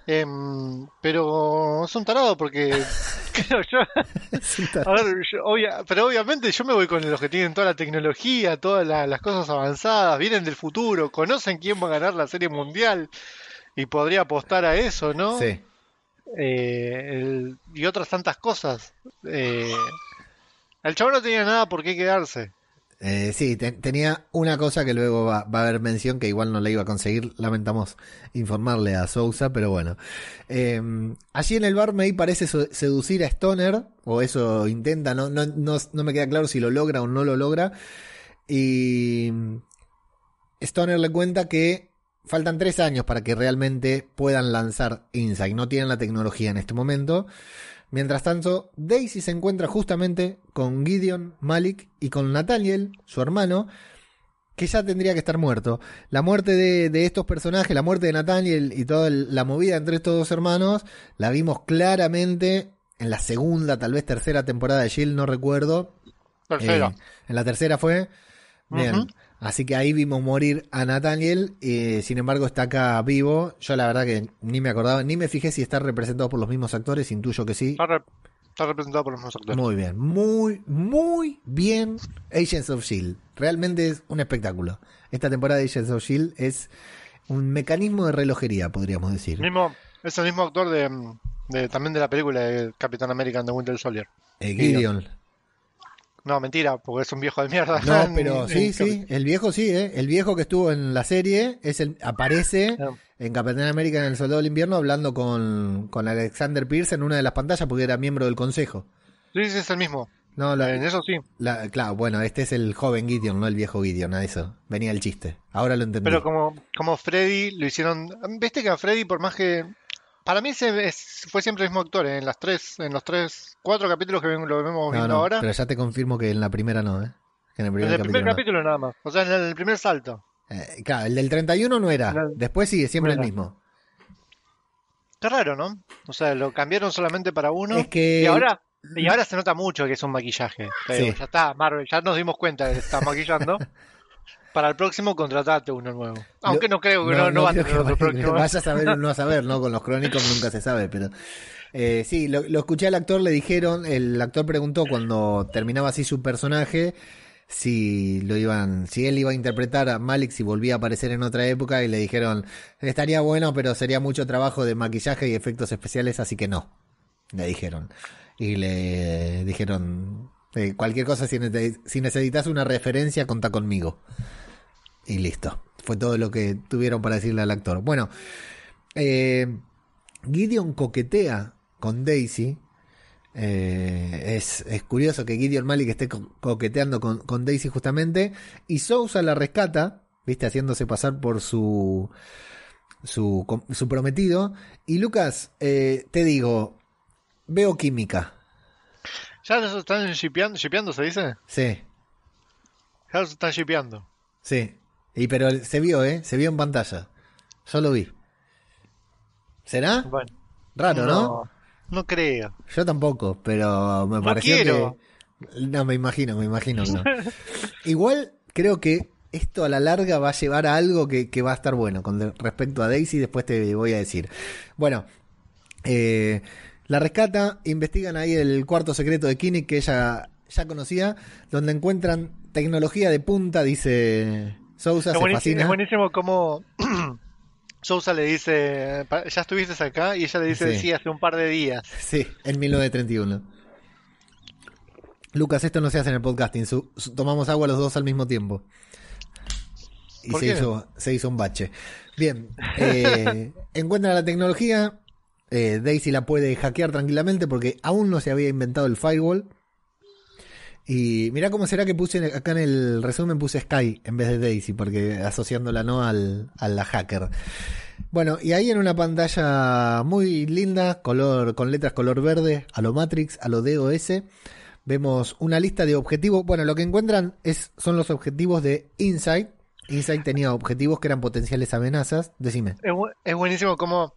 Em, pero es un tarado porque creo yo, a ver, obvia- pero obviamente yo me voy con los que tienen toda la tecnología, todas la- las cosas avanzadas, vienen del futuro, conocen quién va a ganar la serie mundial y podría apostar a eso, ¿no? Sí. Eh, el- y otras tantas cosas. Eh, el chavo no tenía nada por qué quedarse. Eh, sí, te- tenía una cosa que luego va, a haber mención que igual no la iba a conseguir. Lamentamos informarle a Sousa, pero bueno. Eh, allí en el bar May parece seducir a Stoner, o eso intenta, no, no, no, no me queda claro si lo logra o no lo logra. Y Stoner le cuenta que faltan tres años para que realmente puedan lanzar Insight. No tienen la tecnología en este momento. Mientras tanto, Daisy se encuentra justamente con Gideon, Malik y con Nathaniel, su hermano, que ya tendría que estar muerto. La muerte de, de estos personajes, la muerte de Nathaniel y toda el- la movida entre estos dos hermanos, la vimos claramente en la segunda, tal vez tercera temporada de Shield, no recuerdo. Tercero. Eh, en la tercera fue. Bien. Así que ahí vimos morir a Nathaniel. eh, sin embargo, está acá vivo. Yo la verdad que ni me acordaba, ni me fijé si está representado por los mismos actores. Intuyo que sí. Está, re- está representado por los mismos actores. Muy bien, muy, muy bien Agents of Shield. Realmente es un espectáculo. Esta temporada de Agents of Shield es un mecanismo de relojería, podríamos decir. Mismo, es el mismo actor de, de- también de la película de Capitán America and the Winter Soldier. Eh, Gideon. No, mentira, porque es un viejo de mierda. No, pero sí, sí, el viejo sí, ¿eh? El viejo que estuvo en la serie es el, aparece Ah. en Capitán América en el Soldado del Invierno hablando con, con Alexander Pierce en una de las pantallas porque era miembro del consejo. Sí, sí, es el mismo. No, la- En eso sí. la- claro, bueno, este es el joven Gideon, no el viejo Gideon, a eso. Venía el chiste. Ahora lo entendí. Pero como, como Freddy lo hicieron. Viste que a Freddy, por más que. Para mí se- es- fue siempre el mismo actor. ¿eh? En las tres, en los tres, cuatro capítulos que lo vemos viendo no, ahora. pero ya te confirmo que en la primera no, ¿eh? Que en el En primer el capítulo. primer no. capítulo nada más. O sea, en el primer salto. Eh, claro, el del 31 no era. Después sí, siempre No el mismo. Qué raro, ¿no? O sea, lo cambiaron solamente para uno. Es que- Y ahora, y ahora se nota mucho que es un maquillaje. Sí. digo, ya está, Marvel, ya nos dimos cuenta que está maquillando. para el próximo contratate uno nuevo. Aunque no creo que no, no, va a creo tener que otro vaya- próximo. Vaya a saber o no a saber, ¿no? Con los crónicos nunca se sabe, pero. eh, sí, lo, lo escuché al actor, le dijeron, el actor preguntó cuando terminaba así su personaje si lo iban, si él iba a interpretar a Malik si volvía a aparecer en otra época y le dijeron estaría bueno pero sería mucho trabajo de maquillaje y efectos especiales así que no, le dijeron y le dijeron eh, cualquier cosa si, nece- si necesitas una referencia conta conmigo y listo. Fue todo lo que tuvieron para decirle al actor. Bueno, eh, Gideon coquetea con Daisy. Eh, es, es curioso que Gideon Malik esté co- coqueteando con, con Daisy justamente. Y Sousa la rescata, viste, haciéndose pasar por su, su, su prometido. Y Lucas, eh, te digo, veo química. Ya los están shipeando, shipeando, ¿se dice? Sí, Ya los están shipeando. sí. Y pero se vio, ¿eh? Se vio en pantalla. Yo lo vi. ¿Será? Bueno, Raro, ¿no? No creo. Yo tampoco, pero me No pareció quiero. que... No, me imagino, me imagino no. Igual creo que esto a la larga va a llevar a algo que, que va a estar bueno con respecto a Daisy, después te voy a decir. Bueno, eh, la rescata, investigan ahí el cuarto secreto de Kinnick que ella ya conocía, donde encuentran tecnología de punta, dice Sousa, Es se fascina. es buenísimo como Sousa le dice, "Pa- ¿ya estuviste acá? Y ella le dice, Sí. sí, hace un par de días. Sí, en 1931. Lucas, esto no se hace en el podcasting. su- su- tomamos agua los dos al mismo tiempo. Y ¿Por se hizo, se hizo un bache. Bien, eh, encuentra la tecnología. eh, Daisy la puede hackear tranquilamente porque aún no se había inventado el firewall. Y mirá cómo será que puse acá en el resumen puse Sky en vez de Daisy, porque asociándola no al, a la hacker. Bueno, y ahí en una pantalla muy linda, color, con letras color verde, a lo Matrix, a lo DOS, vemos una lista de objetivos. Bueno, lo que encuentran es, son los objetivos de Insight. Insight tenía objetivos que eran potenciales amenazas. Decime. Es, es buenísimo como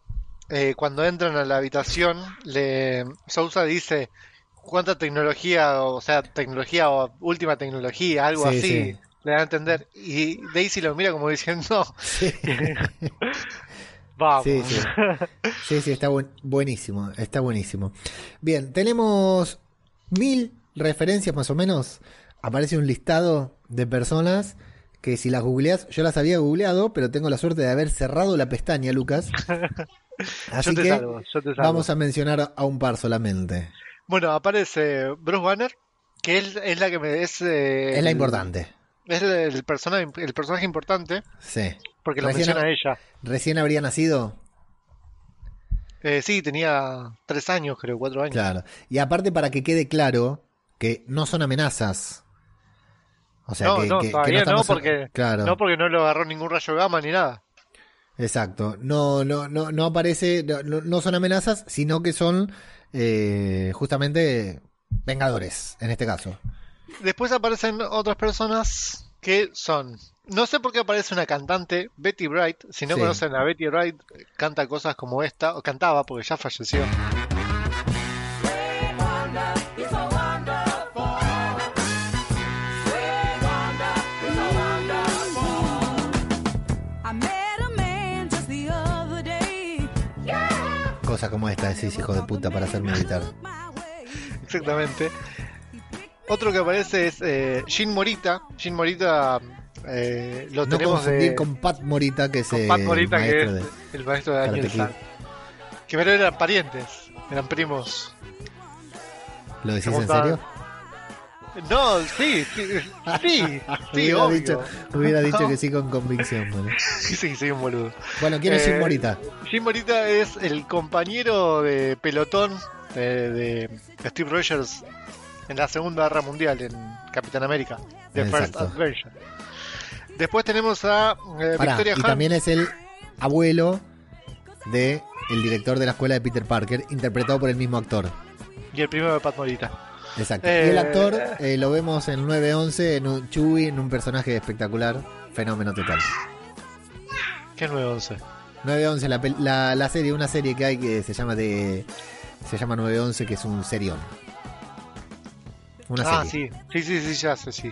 eh, cuando entran a la habitación, le Sousa dice cuánta tecnología, o sea, tecnología o última tecnología, algo Sí, así. sí. Le da a entender. Y Daisy lo mira como diciendo, Sí, vamos. sí, sí. Está buen- buenísimo. Está buenísimo. Bien, tenemos mil referencias más o menos. Aparece un listado de personas que si las googleás, yo las había googleado, pero tengo la suerte de haber cerrado la pestaña, Lucas. Así yo te que salvo, yo te salvo. vamos a mencionar a un par solamente. Bueno, aparece Bruce Banner, que es, es la que me es, eh, Es la importante. Es el, el personaje, el personaje importante, Sí. porque lo Recién- menciona ella. Recién habría nacido. Eh, sí, tenía tres años, creo, cuatro años. Claro. Y aparte, para que quede claro que no son amenazas. O sea, no, que, no, que- que todavía no, estamos- porque Claro. no porque no lo agarró ningún rayo gamma ni nada. Exacto. No, no, no, no aparece, no, no- no son amenazas, sino que son eh, justamente vengadores, en este caso. Después aparecen otras personas que son. No sé por qué aparece una cantante, Betty Bright. Si no Sí. conocen a Betty Bright, canta cosas como esta, o cantaba porque ya falleció. Cosa como esta, decís, hijo de puta, para hacerme editar. My way. Exactamente. Otro que aparece es eh, Jin Morita. Jin Morita eh, lo No tenemos confundir de, con Pat Morita, que es con Pat Morita, que maestro es de... el maestro de Daniel. San. Que pero eran parientes, eran primos. ¿Lo decís ¿Cómo en serio? No, sí, sí, sí, sí, hubiera, obvio. dicho, hubiera dicho No. que sí con convicción. Bueno, Sí, sí, un boludo. Bueno, ¿quién es Jim Eh, Morita? Jim Morita es el compañero de pelotón de, de Steve Rogers en la Segunda Guerra Mundial en Capitán América, The First Exacto. Adventure. Después tenemos a eh, Pará, Victoria y Hunt. también es el abuelo de el director de la escuela de Peter Parker, interpretado por el mismo actor. y el primero de Pat Morita. Exacto. Eh, y el actor eh, lo vemos en 911, en un Chewie, en un personaje espectacular, fenómeno total. ¿Qué 911? 911, la, pel- la, la serie, una serie que hay que se llama de se llama 911, que es un serión. Una Ah, serie. sí, sí, sí, sí, ya sé, sí.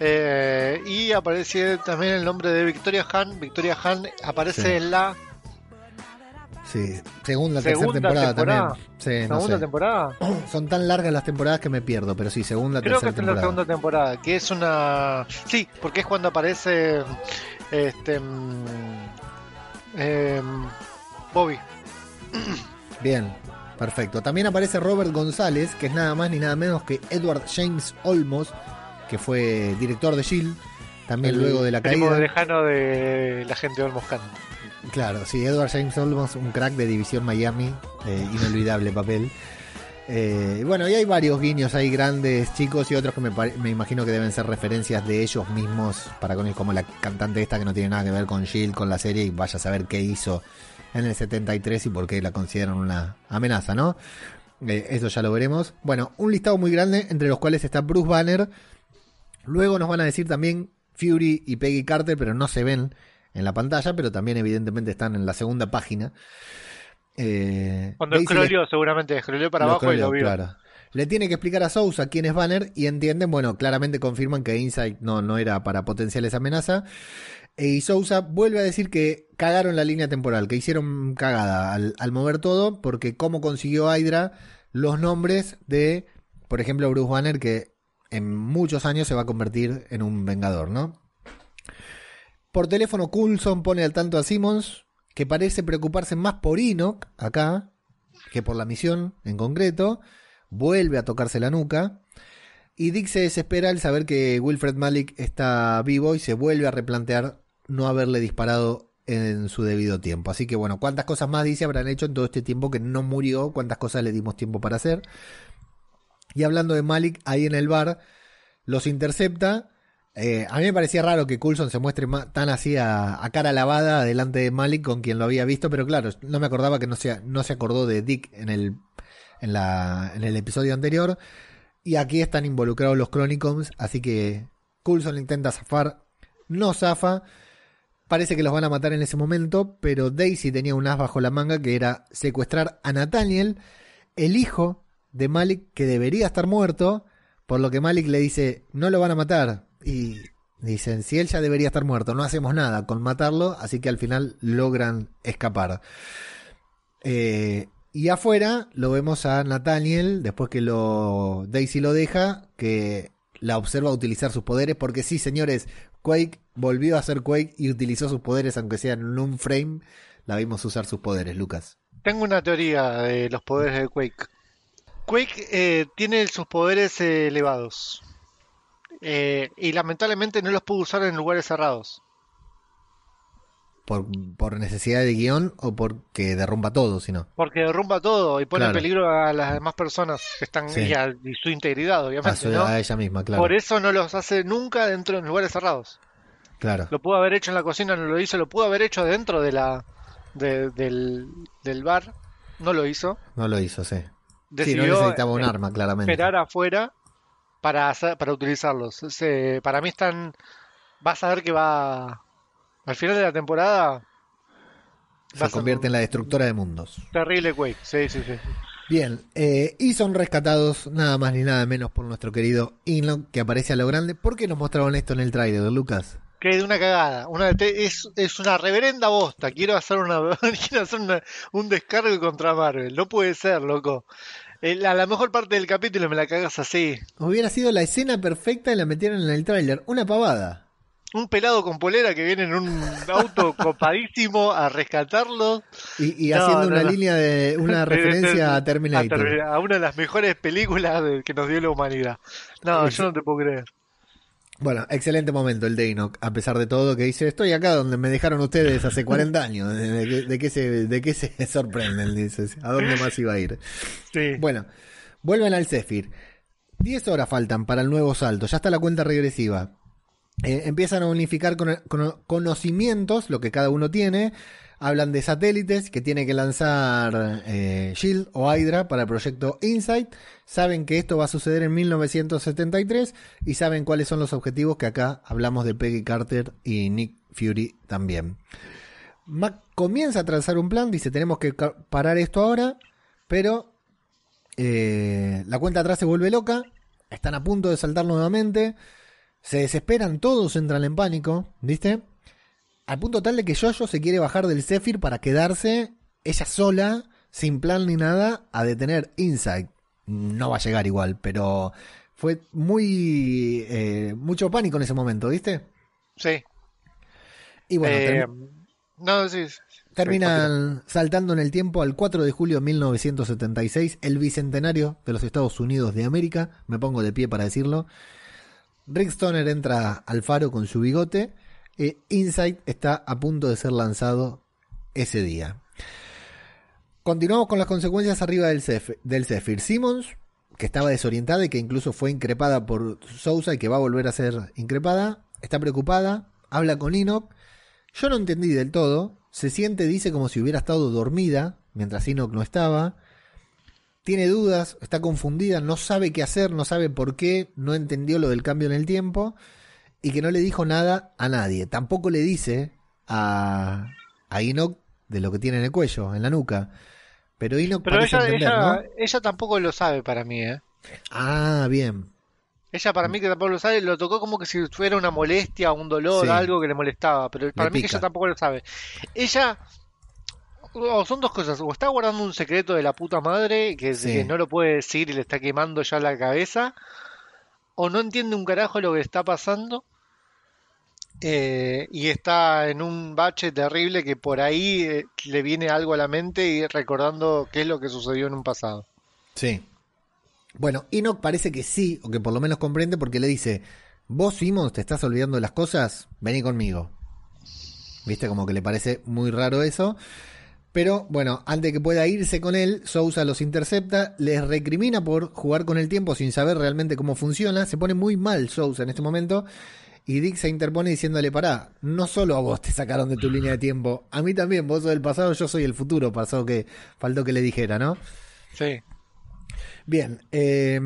Eh, y aparece también el nombre de Victoria Han. Victoria Han aparece Sí. en la Sí, segunda, tercera temporada, temporada. también. Sí, no segunda sé. temporada. Son tan largas las temporadas que me pierdo, pero sí, segunda, Creo que tercera es la temporada. segunda temporada, que es una... Sí, porque es cuando aparece este... em, Bobby. Bien, perfecto. También aparece Robert González, que es nada más ni nada menos que Edward James Olmos, que fue director de Shield, también el luego de la primo caída. lejano de la gente de Olmos Khan. Claro, sí, Edward James Olmos, un crack de División Miami, eh, inolvidable papel. Eh, bueno, y hay varios guiños ahí grandes, chicos, y otros que me, me imagino que deben ser referencias de ellos mismos, para con como la cantante esta que no tiene nada que ver con Shield, con la serie, y vaya a saber qué hizo en el 73 y por qué la consideran una amenaza, ¿no? Eh, eso ya lo veremos. Bueno, un listado muy grande, entre los cuales está Bruce Banner. Luego nos van a decir también Fury y Peggy Carter, pero no se ven en la pantalla, pero también evidentemente están en la segunda página. Eh, Cuando le- escroleó, seguramente escroleó para lo abajo y lo vio. claro. Le tiene que explicar a Sousa quién es Banner y entienden, bueno, claramente confirman que Insight no, no era para potenciales amenaza. E Y Sousa vuelve a decir que cagaron la línea temporal, que hicieron cagada al, al mover todo, porque cómo consiguió Hydra los nombres de, por ejemplo, Bruce Banner, que en muchos años se va a convertir en un vengador, ¿no? Por teléfono, Coulson pone al tanto a Simmons, que parece preocuparse más por Enoch, acá, que por la misión en concreto. Vuelve a tocarse la nuca. Y Dick se desespera al saber que Wilfred Malik está vivo y se vuelve a replantear no haberle disparado en su debido tiempo. Así que bueno, cuántas cosas más dice habrán hecho en todo este tiempo que no murió, cuántas cosas le dimos tiempo para hacer. Y hablando de Malik, ahí en el bar los intercepta. Eh, a mí me parecía raro que Coulson se muestre tan así a, cara lavada delante de Malik con quien lo había visto, pero claro, no me acordaba que no se, no se acordó de Dick en el, en el episodio anterior. Y aquí están involucrados los Chronicons, así que Coulson intenta zafar, no zafa. Parece que los van a matar en ese momento, pero Daisy tenía un as bajo la manga que era secuestrar a Nathaniel, el hijo de Malik que debería estar muerto, por lo que Malik le dice, no lo van a matar. Y dicen, si él ya debería estar muerto, no hacemos nada con matarlo, así que al final logran escapar. Eh, y afuera lo vemos a Nathaniel, después que lo Daisy lo deja, que la observa utilizar sus poderes, porque sí, señores, Quake volvió a ser Quake y utilizó sus poderes, aunque sea en un frame, la vimos usar sus poderes, Lucas. Tengo una teoría de los poderes de Quake. Quake eh, tiene sus poderes eh, elevados. Eh, y lamentablemente no los pudo usar en lugares cerrados. Por, por necesidad de guion o porque derrumba todo, sino. Porque derrumba todo y pone Claro. en peligro a las demás personas que están Sí. y, a, y su integridad, A, obviamente. su- ¿no? a ella misma, claro. Por eso no los hace nunca dentro de lugares cerrados. Claro. Lo pudo haber hecho en la cocina, no lo hizo. Lo pudo haber hecho dentro de la de- del, del bar, no lo hizo. No lo hizo, sí. Sí, Decidió no necesitaba un eh, arma, claramente. esperar afuera para hacer- para utilizarlos. Se- para mí están. Vas a ver que va. Al final de la temporada. Se convierte en la destructora de mundos. Terrible Quake. Sí, sí, sí. Bien, eh, y son rescatados nada más ni nada menos por nuestro querido Inlock, que aparece a lo grande. ¿Por qué nos mostraron esto en el tráiler, Lucas? Que de una cagada. Una, es, es una reverenda bosta. Quiero hacer, una, quiero hacer una- un descargo contra Marvel. No puede ser, loco. El- a la mejor parte del capítulo me la cagas así. Hubiera sido la escena perfecta y la metieron en el tráiler. Una pavada. Un pelado con polera que viene en un auto copadísimo a rescatarlo. Y, y No, haciendo no, una no. línea de una referencia a Terminator. Ter- a una de las mejores películas que nos dio la humanidad. No, yo no te puedo creer. Bueno, excelente momento el de a pesar de todo, que dice, estoy acá donde me dejaron ustedes hace 40 años. ¿De, de qué- de qué se, ¿De qué se sorprenden? Dice, ¿a dónde más iba a ir? Sí. Bueno, vuelven al Zephyr. 10 horas faltan para el nuevo salto, ya está la cuenta regresiva. Eh, empiezan a unificar con- con- conocimientos, lo que cada uno tiene. Hablan de satélites que tiene que lanzar eh, Shield o Hydra para el proyecto Insight. Saben que esto va a suceder en 1973 y saben cuáles son los objetivos que acá hablamos de Peggy Carter y Nick Fury también. Mac comienza a trazar un plan, dice tenemos que parar esto ahora, pero eh, la cuenta atrás se vuelve loca, están a punto de saltar nuevamente, se desesperan, todos entran en pánico, ¿viste? Al punto tal de que Jojo se quiere bajar del Zephyr para quedarse ella sola, sin plan ni nada, a detener Insight. No va a llegar igual, pero fue muy... eh, mucho pánico en ese momento, ¿viste? Sí. Y bueno, Eh, no, sí. sí, Terminan saltando en el tiempo al 4 de julio de 1976, el bicentenario de los Estados Unidos de América. Me pongo de pie para decirlo. Rick Stoner entra al faro con su bigote. E Insight está a punto de ser lanzado ese día. Continuamos con las consecuencias arriba del, Zeph- del Zephyr. Simmons, que estaba desorientada y que incluso fue increpada por Sousa y que va a volver a ser increpada, está preocupada, habla con Enoch. Yo no entendí del todo. Se siente, dice, como si hubiera estado dormida mientras Enoch no estaba. Tiene dudas, está confundida, no sabe qué hacer, no sabe por qué, no entendió lo del cambio en el tiempo y que no le dijo nada a nadie. Tampoco le dice a, a Enoch de lo que tiene en el cuello, en la nuca. Pero Enoch Pero parece ella, entender, ella, ¿no? ella tampoco lo sabe para mí, ¿eh? Ah, bien. Ella para mí que tampoco lo sabe, lo tocó como que si fuera una molestia, un dolor, Sí. algo que le molestaba, pero para mí que ella tampoco lo sabe. Ella, o son dos cosas, o está guardando un secreto de la puta madre que, Sí. que no lo puede decir y le está quemando ya la cabeza, o no entiende un carajo lo que está pasando. Eh, y está en un bache terrible que por ahí eh, le viene algo a la mente y recordando qué es lo que sucedió en un pasado. Sí. Bueno, Enoch parece que sí, o que por lo menos comprende porque le dice, vos Simons te estás olvidando de las cosas, vení conmigo. Viste como que le parece muy raro eso. Pero bueno, antes que pueda irse con él, Sousa los intercepta, les recrimina por jugar con el tiempo sin saber realmente cómo funciona. Se pone muy mal Sousa en este momento. Y Dick se interpone diciéndole, pará, no solo a vos te sacaron de tu línea de tiempo, a mí también, vos sos el pasado, yo soy el futuro, pasó que faltó que le dijera, ¿no? Sí. Bien, eh,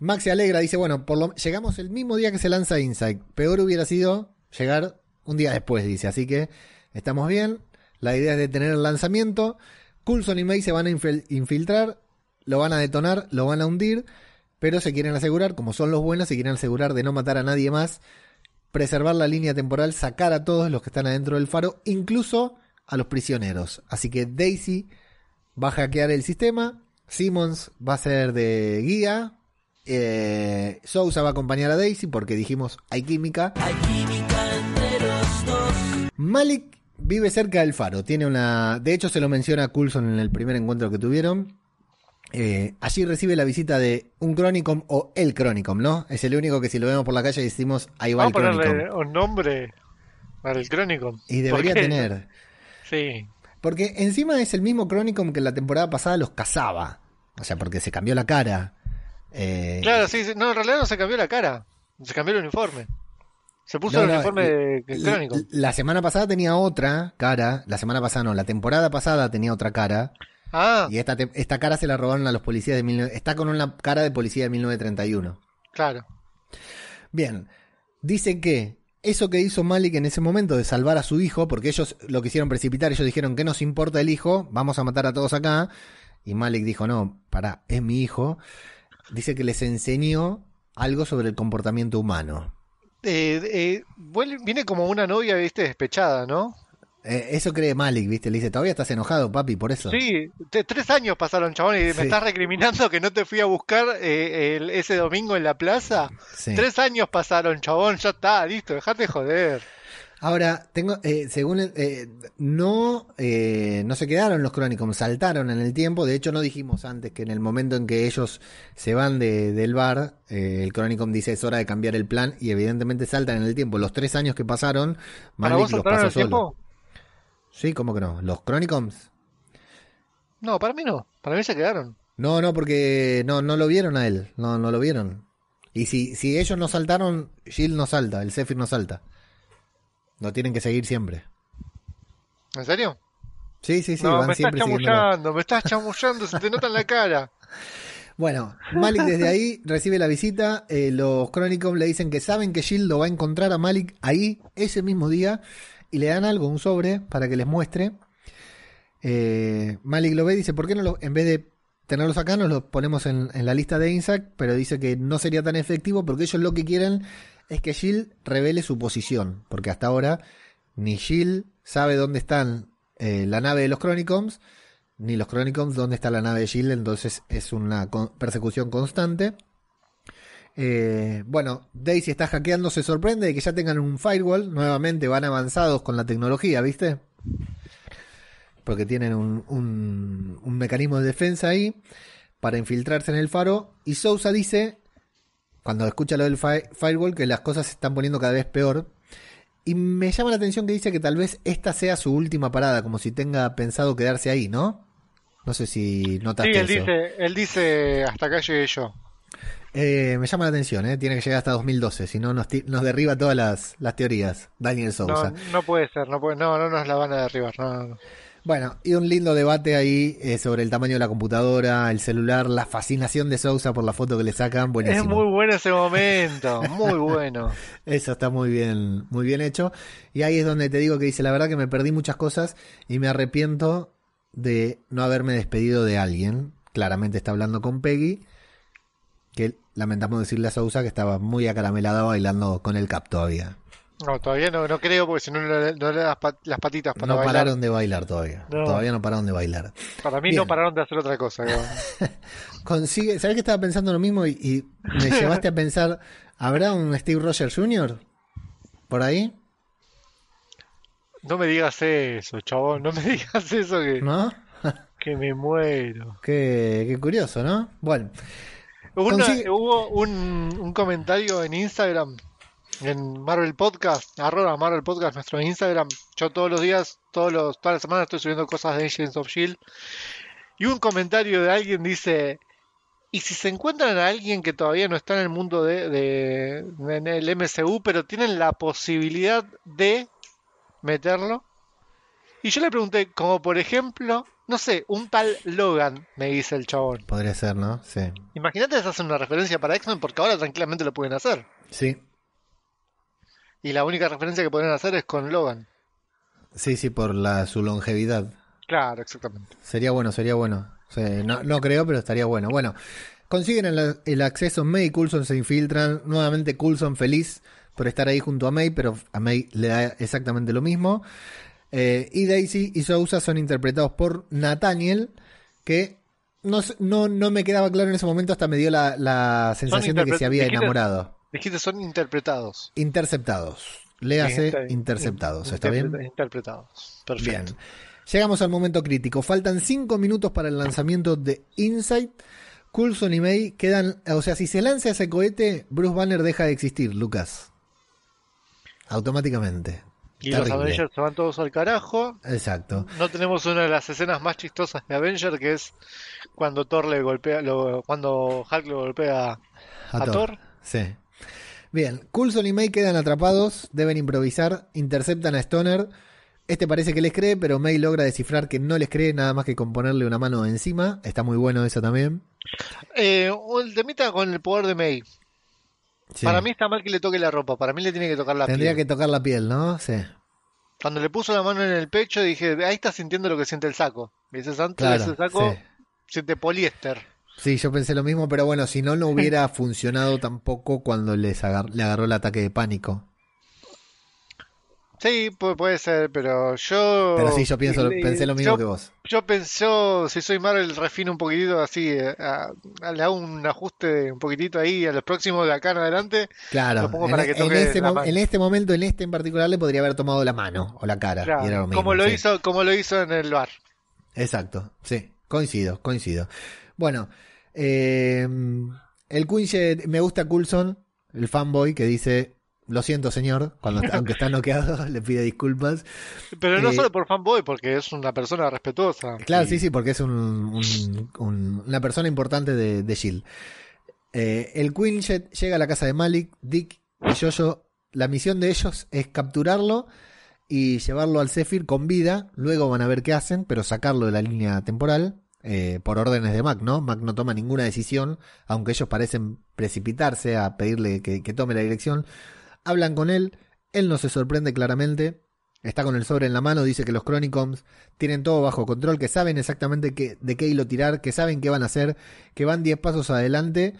Max se alegra, dice, bueno, por lo, llegamos el mismo día que se lanza Insight. Peor hubiera sido llegar un día después, dice. Así que estamos bien. La idea es detener el lanzamiento. Coulson y May se van a infil- infiltrar, lo van a detonar, lo van a hundir, pero se quieren asegurar, como son los buenos, se quieren asegurar de no matar a nadie más, preservar la línea temporal, sacar a todos los que están adentro del faro, incluso a los prisioneros. Así que Daisy va a hackear el sistema, Simmons va a ser de guía Eh, Sousa va a acompañar a Daisy porque dijimos hay química. Malik vive cerca del faro. Tiene una. De hecho, se lo menciona a Coulson en el primer encuentro que tuvieron. Eh, allí recibe la visita de un Chronicom o el Chronicom, ¿no? Es el único que si lo vemos por la calle decimos ahí va Vamos a el Chronicom. un nombre para el Crónico. Y debería tener. Sí. Porque encima es el mismo Chronicom que la temporada pasada los cazaba. O sea, porque se cambió la cara. Eh, Claro, sí, sí. No, en realidad no se cambió la cara. Se cambió el uniforme. Se puso No, el no, uniforme de la- Crónico. La semana pasada tenía otra cara. La semana pasada no, la temporada pasada tenía otra cara. Ah, Y esta, te- esta cara se la robaron a los policías de 19... Está con una cara de policía de 1931. claro. Bien, dice que eso que hizo Malik en ese momento de salvar a su hijo, porque ellos lo quisieron precipitar, ellos dijeron que nos importa el hijo, vamos a matar a todos acá. Y Malik dijo, no, para, es mi hijo. Dice que les enseñó algo sobre el comportamiento humano. Eh, eh, viene como una novia, viste, despechada, ¿no? Eh, eso cree Malik, ¿viste? Le dice, todavía estás enojado, papi, por eso. Sí, te- tres años pasaron, chabón, y Sí. me estás recriminando que no te fui a buscar eh, el- ese domingo en la plaza. Sí. Tres años pasaron, chabón, ya está, listo, dejate joder. Ahora, tengo, eh, según el- eh, no, eh, no se quedaron los Chronicom, saltaron en el tiempo. De hecho, no dijimos antes que en el momento en que ellos se van de- del bar, eh, el Chronicom dice es hora de cambiar el plan y evidentemente saltan en el tiempo. Los tres años que pasaron, ¿Para Malik vos los el solo. tiempo? Sí, ¿cómo que no? ¿Los Chronicoms? No, para mí no, para mí se quedaron. No, no, porque no, no lo vieron a él, no, no lo vieron. Y si, si ellos no saltaron, Jill no salta, el Zephyr no salta. Lo tienen que seguir siempre. ¿En serio? Sí, sí, sí, no, van me estás siempre chamullando, me estás chamullando, se te nota en la cara. Bueno, Malik desde ahí recibe la visita. eh, los Chronicom le dicen que saben que Shield lo va a encontrar a Malik ahí ese mismo día y le dan algo, un sobre, para que les muestre. Eh, Malik lo dice: ¿Por qué no lo, en vez de tenerlos acá, nos los ponemos en, la lista de INSAC? Pero dice que no sería tan efectivo porque ellos lo que quieren es que Shield revele su posición. Porque hasta ahora ni Shield sabe dónde están eh, la nave de los Chronicoms ni los Chronicons dónde está la nave de Shield, entonces es una persecución constante. Eh, bueno, Daisy está hackeando, se sorprende de que ya tengan un firewall, nuevamente van avanzados con la tecnología, ¿viste? Porque tienen un, un- un mecanismo de defensa ahí para infiltrarse en el faro. Y Sousa dice, cuando escucha lo del fi- firewall, que las cosas se están poniendo cada vez peor. Y me llama la atención que dice que tal vez esta sea su última parada, como si tenga pensado quedarse ahí, ¿no? No sé si Sí, notaste él eso. dice, él dice, hasta acá llegué yo. Eh, me llama la atención, ¿eh? Tiene que llegar hasta 2012, si no nos, nos derriba todas las, las teorías. Daniel No, Sousa. no puede ser, no puede, no, no nos la van a derribar, no, no. Bueno, y un lindo debate ahí eh, sobre el tamaño de la computadora, el celular, la fascinación de Sousa por la foto que le sacan. Buenísimo. Es muy bueno ese momento, muy bueno. Eso está muy bien, muy bien hecho. Y ahí es donde te digo que dice, la verdad que me perdí muchas cosas y me arrepiento de no haberme despedido de alguien. Claramente está hablando con Peggy, que lamentamos decirle a Sousa que estaba muy acaramelada bailando con el cap todavía. No, todavía no, no creo porque si no, no le pa- las patitas para No bailar. pararon de bailar todavía. No. Todavía no pararon de bailar. Para mí Bien. no pararon de hacer otra cosa. Consigue, ¿sabes que estaba pensando lo mismo y, y me llevaste a pensar, ¿habrá un Steve Rogers Jr. por ahí? No me digas eso, chabón, no me digas eso que, ¿No? que me muero. Qué, qué curioso, ¿no? Bueno, Una- Hubo un, un comentario en Instagram, en Marvel Podcast, arroba Marvel Podcast, nuestro Instagram. Yo todos los días, todos los, todas las semanas estoy subiendo cosas de Agents of Shield. Y un comentario de alguien dice, ¿y si se encuentran a alguien que todavía no está en el mundo de, de- en el MCU, pero tienen la posibilidad de meterlo? Y yo le pregunté, como por ejemplo, no sé, un tal Logan, me dice el chabón. podría ser, ¿no? Sí. Imagínate si hacen una referencia para X-Men porque ahora tranquilamente lo pueden hacer. Sí, Y la única referencia que pueden hacer es con Logan. sí, sí, por la, su longevidad. Claro, exactamente. Sería bueno, sería bueno. Sí, no, no creo, pero estaría bueno. Bueno, consiguen el, el acceso May y Coulson se infiltran. Nuevamente Coulson feliz por estar ahí junto a May, pero a May le da exactamente lo mismo. Eh, y Daisy y Sousa son interpretados por Nathaniel, que no, no, no me quedaba claro en ese momento, hasta me dio la, la sensación de que se había dijiste- enamorado. Dijiste son interpretados. Interceptados. Léase Inter- interceptados, ¿está bien? interpre- Interpretados. Perfecto. Bien. Llegamos al momento crítico. Faltan 5 minutos para el lanzamiento de Insight. Coulson y May quedan. O sea, si se lanza ese cohete, Bruce Banner deja de existir, Lucas. Automáticamente. Y los. Avengers se van todos al carajo. Exacto. No tenemos una de las escenas más chistosas de Avenger, que es cuando Thor le golpea, lo- cuando Hulk lo golpea A, a Thor. Thor. Sí. Bien, Coulson y May quedan atrapados, deben improvisar, interceptan a Stoner. Este parece que les cree, pero May logra descifrar que no les cree nada más que con ponerle una mano encima. Está muy bueno eso también. Eh, el temita con el poder de May. Sí. Para mí está mal que le toque la ropa, para mí le tiene que tocar la Tendría piel. que tocar la piel, ¿no? Sí. Cuando le puso la mano en el pecho dije, ahí está sintiendo lo que siente el saco. Y ese santo Claro. ese saco sí. siente poliéster. Sí, yo pensé lo mismo, pero bueno, si no, no hubiera funcionado tampoco cuando les agar- le agarró el ataque de pánico. Sí, pu- puede ser, pero yo... Pero sí, yo pienso, y- pensé lo mismo yo, que vos. Yo pensé, si soy Marvel, refino un poquitito así, eh, a- le hago un ajuste un poquitito ahí a los próximos de acá en adelante. Claro, lo pongo en, para que en toque este la mo- mano. en este momento, en este en particular, le podría haber tomado la mano o la cara. Claro, y era lo mismo, como lo sí. hizo, como lo hizo en el bar. Exacto, sí, coincido, coincido. Bueno, eh, el Quinjet, me gusta Coulson, el fanboy, que dice, lo siento señor, cuando aunque está noqueado, le pide disculpas. Pero no Eh, solo por fanboy, porque es una persona respetuosa. Claro, Y- sí, sí, porque es un, un- un- una persona importante de, de Shield. Eh, el Quinjet llega a la casa de Malik, Dick y Jojo. La misión de ellos es capturarlo y llevarlo al Zephyr con vida. Luego van a ver qué hacen, pero sacarlo de la línea temporal eh, por órdenes de Mac, ¿no? Mac no toma ninguna decisión, aunque ellos parecen precipitarse a pedirle que, que tome la dirección. Hablan con él, él no se sorprende claramente. Está con el sobre en la mano, dice que los Chronicons tienen todo bajo control, que saben exactamente qué- de qué hilo tirar, que saben qué van a hacer, que van 10 pasos adelante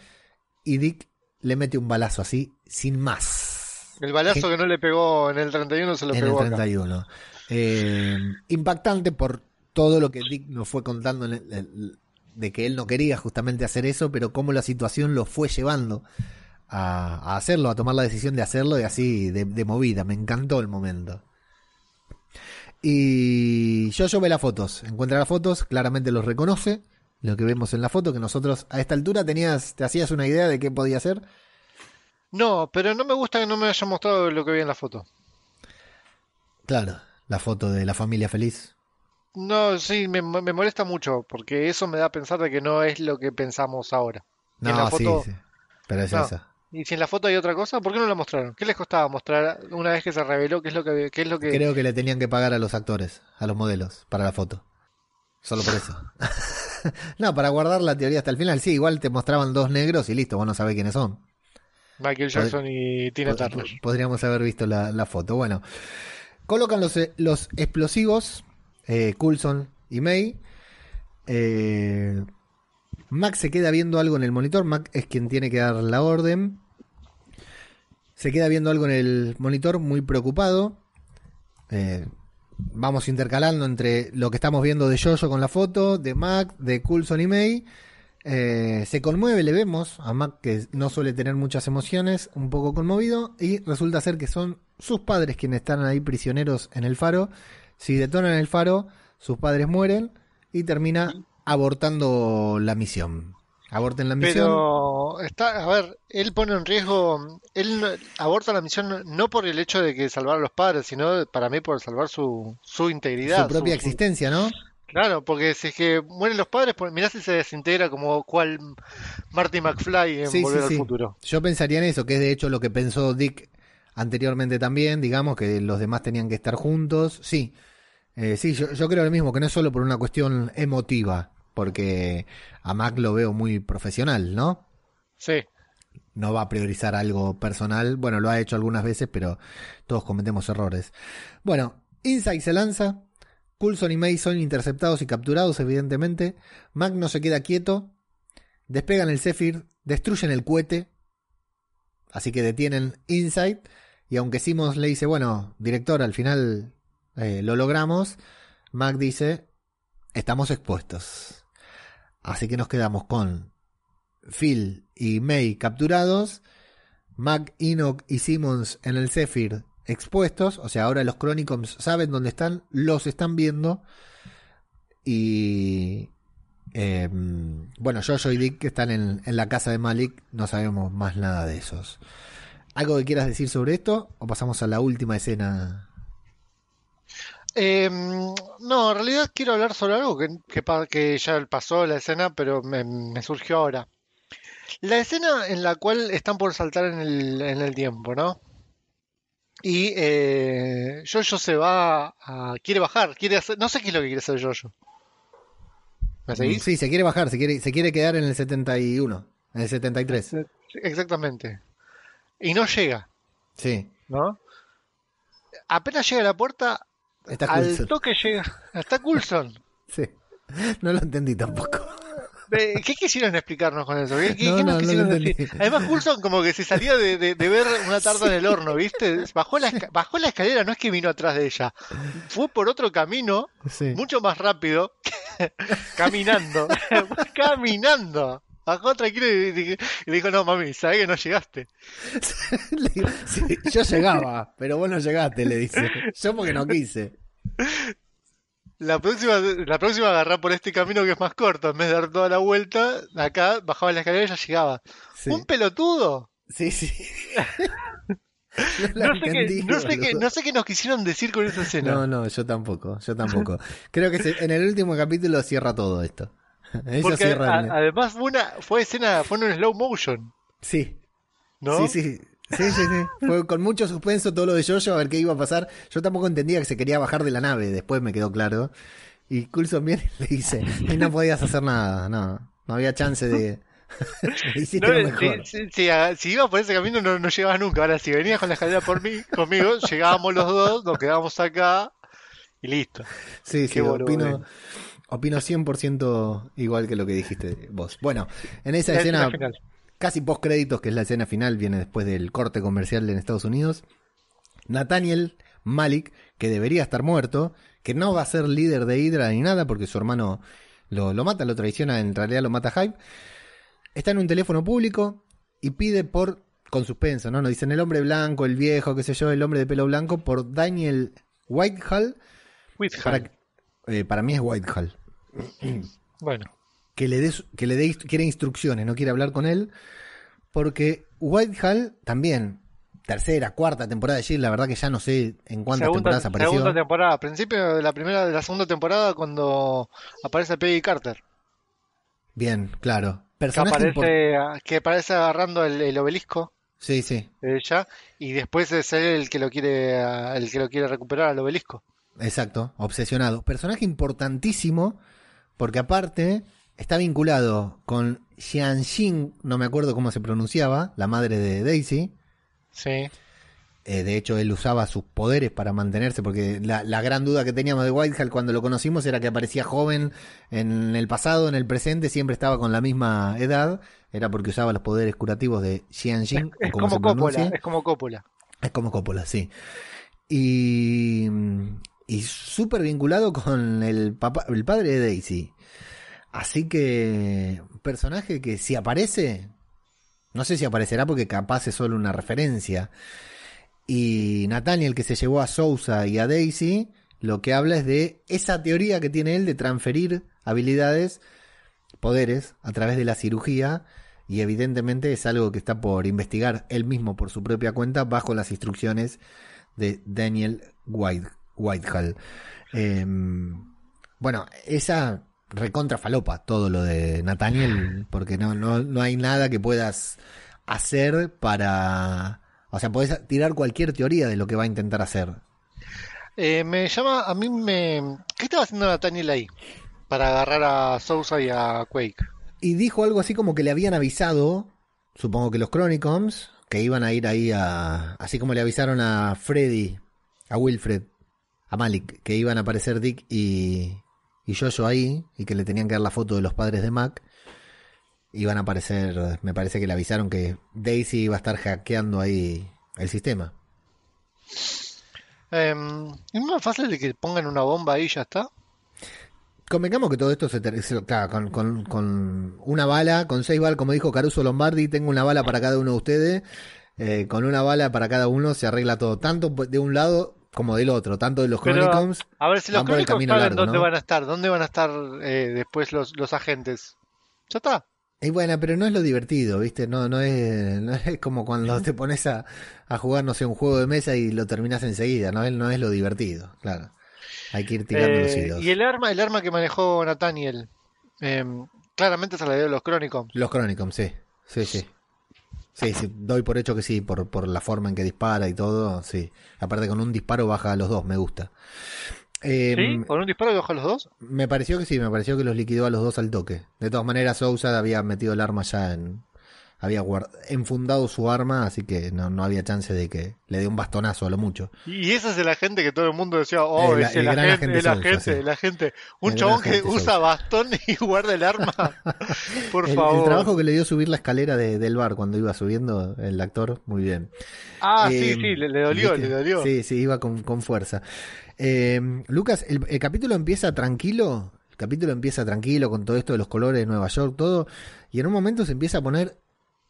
y Dick le mete un balazo así, sin más. El balazo que no le pegó en el 31 se lo en el pegó acá. 31. Eh, impactante por todo lo que Dick nos fue contando en el- el- de que él no quería justamente hacer eso, pero cómo la situación lo fue llevando a, a hacerlo, a tomar la decisión de hacerlo y así de, de movida. Me encantó el momento. Y yo yo ve las fotos, encuentra las fotos, claramente los reconoce, lo que vemos en la foto, que nosotros a esta altura tenías, te hacías una idea de qué podía ser. No, pero no me gusta que no me haya mostrado lo que vi en la foto. Claro, la foto de la familia feliz. No, sí, me, me molesta mucho, porque eso me da a pensar de que no es lo que pensamos ahora. Y en No, la sí, foto- sí, pero es No. eso. Y si en la foto hay otra cosa, ¿por qué no la mostraron? ¿Qué les costaba mostrar una vez que se reveló qué es lo que, qué es lo que... Creo que le tenían que pagar a los actores, a los modelos, para la foto. Solo por eso. no, para guardar la teoría hasta el final. Sí, igual te mostraban dos negros y listo, vos no sabés quiénes son. Michael Jackson y Tina Turner. pod- Podríamos haber visto la, la foto. Bueno, colocan los, eh, los explosivos, eh, Coulson y May. Eh, Mac se queda viendo algo en el monitor. Mac es quien tiene que dar la orden. Se queda viendo algo en el monitor, muy preocupado. Eh, vamos intercalando entre lo que estamos viendo de Jojo con la foto, de Mac, de Coulson y May. Eh, se conmueve, le vemos a Mac que no suele tener muchas emociones, un poco conmovido, y resulta ser que son sus padres quienes están ahí prisioneros en el faro. Si detonan el faro, sus padres mueren y termina abortando la misión. Aborten la misión. Pero está, a ver, él pone en riesgo, él aborta la misión no por el hecho de que salvar a los padres, sino para mí por salvar su, su integridad. su propia su- existencia, ¿no? Claro, porque si es que mueren los padres, pues mirá si se desintegra como cual Marty McFly en Sí, Volver sí, al sí. Futuro. Yo pensaría en eso, que es de hecho lo que pensó Dick anteriormente también, digamos, que los demás tenían que estar juntos. Sí, Eh, sí, yo, yo creo lo mismo, que no es solo por una cuestión emotiva, porque a Mac lo veo muy profesional, ¿no? Sí, No va a priorizar algo personal. Bueno, lo ha hecho algunas veces, pero todos cometemos errores. Bueno, Insight se lanza. Coulson y May son interceptados y capturados, evidentemente. Mac no se queda quieto. Despegan el Zephyr, destruyen el cohete. Así que detienen Insight. Y aunque Simmons le dice, bueno, director, al final eh, lo logramos. Mac dice, estamos expuestos. Así que nos quedamos con Phil y May capturados, Mac, Enoch y Simmons en el Zephyr expuestos, o sea, ahora los Chronicons saben dónde están, los están viendo y eh, bueno, Jojo y Dick que están en, en la casa de Malik, no sabemos más nada de esos. ¿Algo que quieras decir sobre esto o pasamos a la última escena? Eh, no, en realidad quiero hablar sobre algo que, que, pa- que ya pasó la escena, pero me, me surgió ahora. La escena en la cual están por saltar en el, en el tiempo, ¿no? Y eh, Jojo se va a... quiere bajar, quiere hacer... No sé qué es lo que quiere hacer Jojo. ¿Me seguís? Sí, se quiere bajar, se quiere, se quiere quedar en el 71, en el 73. Exactamente. Y no llega, Sí, ¿no? Apenas llega a la puerta, está al Coulson. toque llega... Está Coulson. Sí. No lo entendí tampoco. ¿Qué quisieron explicarnos con eso? ¿Qué, qué- No, qué no, nos no quisieron lo decir? entendí. Además, Coulson como que se salía de, de- de ver una tarta en el horno, ¿viste? Bajó la, bajó la escalera, no es que vino atrás de ella. Fue por otro camino, Sí. mucho más rápido, caminando. caminando. Bajó tranquilo y, y- y le dijo, no, mami, sabés que no llegaste. Sí, yo llegaba, pero vos no llegaste, le dice. Yo porque no quise. La próxima, la próxima agarrá por este camino que es más corto. En vez de dar toda la vuelta, acá bajaba la escalera y ya llegaba. Sí, ¿Un pelotudo? sí. sí. No, la No sé, qué, entendí, no, sé qué, no sé qué nos quisieron decir con esa escena. No, no, yo tampoco, yo tampoco. Creo que se- en el último capítulo cierra todo esto. Porque cierra. a- además fue una fue escena, fue en un slow motion, Sí, ¿no? sí, sí. Sí, sí, sí. Fue con mucho suspenso todo lo de Jojo, a ver qué iba a pasar. Yo tampoco entendía que se quería bajar de la nave, después me quedó claro. Y Coulson viene y le dice, y no podías hacer nada, no, no había chance de... Hiciste No, lo mejor. si, ibas por ese camino no, no llegabas nunca. Ahora, si venías con la escalera por mí, conmigo, llegábamos los dos, nos quedábamos acá y listo. Sí, sí, Qué boludo, opino, eh. Opino 100% igual que lo que dijiste vos. Bueno, en esa escena, casi post créditos, que es la escena final, viene después del corte comercial en Estados Unidos. Nathaniel Malik, que debería estar muerto, que no va a ser líder de Hydra ni nada, porque su hermano lo, lo mata, lo traiciona, en realidad lo mata Hype. Está en un teléfono público y pide por, con suspenso, ¿no? Nos dicen el hombre blanco, el viejo, qué sé yo, el hombre de pelo blanco, por Daniel Whitehall. With Para, eh, para mí es Whitehall. Bueno, que le dé su- que le dé quiere instrucciones, no quiere hablar con él, porque Whitehall también tercera, cuarta temporada de Shield, la verdad que ya no sé en cuántas segunda, temporadas apareció. segunda temporada, principio de la primera de la segunda temporada cuando aparece Peggy Carter, Bien, claro. que Personaje aparece, que aparece agarrando el, el obelisco Sí, sí, de ella y después es él el que lo quiere el que lo quiere recuperar al obelisco. exacto, obsesionado. Personaje importantísimo porque aparte está vinculado con Xianxin, no me acuerdo cómo se pronunciaba, la madre de Daisy. Sí. Eh, de hecho, él usaba sus poderes para mantenerse, porque la, la gran duda que teníamos de Whitehall cuando lo conocimos era que aparecía joven en el pasado, en el presente, siempre estaba con la misma edad. Era porque usaba los poderes curativos de Xianxin. Es o como como Coppola, es como Coppola. Es como Coppola, sí. Y, y súper vinculado con el, papá, el padre de Daisy. Así que, personaje que si aparece, no sé si aparecerá porque capaz es solo una referencia. Y Nathaniel que se llevó a Sousa y a Daisy, lo que habla es de esa teoría que tiene él de transferir habilidades, poderes, a través de la cirugía. Y evidentemente es algo que está por investigar él mismo por su propia cuenta bajo las instrucciones de Daniel White, Whitehall. Eh, bueno, esa recontra falopa todo lo de Nathaniel, porque no, no, no hay nada que puedas hacer para... O sea, podés tirar cualquier teoría de lo que va a intentar hacer. Eh, me llama, a mí me... ¿Qué estaba haciendo Nathaniel ahí? Para agarrar a Sousa y a Quake. Y dijo algo así como que le habían avisado, supongo que los Chronicons, que iban a ir ahí a... Así como le avisaron a Freddy, a Wilfred, a Malik, que iban a aparecer Dick y, y Jojo ahí, y que le tenían que dar la foto de los padres de Mac. Iban a aparecer, me parece que le avisaron que Daisy iba a estar hackeando ahí el sistema. Eh, ¿Es más fácil de que pongan una bomba ahí y ya está? convengamos que todo esto se se- claro, con, con- con una bala, con seis balas, como dijo Caruso Lombardi, tengo una bala para cada uno de ustedes. eh, con una bala para cada uno se arregla todo, tanto de un lado como del otro, tanto de los Pero, Chronicons. A ver, si los camino saben dónde ¿no? van a estar, dónde van a estar eh, después los, los agentes. Ya está. Y bueno, pero no es lo divertido, ¿viste? No, no es, no es como cuando te pones a, a jugar, no sé, un juego de mesa y lo terminas enseguida, ¿no? No es lo divertido, claro. Hay que ir tirando los Eh, hilos. y el arma, el arma que manejó Nathaniel, eh, claramente se la dio los crónicos. Los Chronicons, sí. Sí, sí. Sí, sí, doy por hecho que sí, por, por la forma en que dispara y todo, sí. Aparte con un disparo baja a los dos, me gusta. Eh, ¿Sí? ¿Con un disparo baja los dos? Me pareció que sí, me pareció que los liquidó a los dos al toque. De todas maneras, Sousa había metido el arma ya en... Había enfundado su arma, así que no, no había chance de que le dé un bastonazo a lo mucho. Y ese es el agente que todo el mundo decía, oh, El- es el, el gran agente, agente el Sousa, agente, sí. el agente. Un El chabón que usa Sousa. bastón y guarda el arma. Por el, el favor. trabajo que le dio subir la escalera de- del bar cuando iba subiendo el actor, muy bien. Ah, Eh, sí, sí, le, le dolió, ¿viste? le dolió. Sí, sí, iba con, con fuerza. Eh, Lucas, el, el capítulo empieza tranquilo. El capítulo empieza tranquilo con todo esto de los colores de Nueva York, todo. Y en un momento se empieza a poner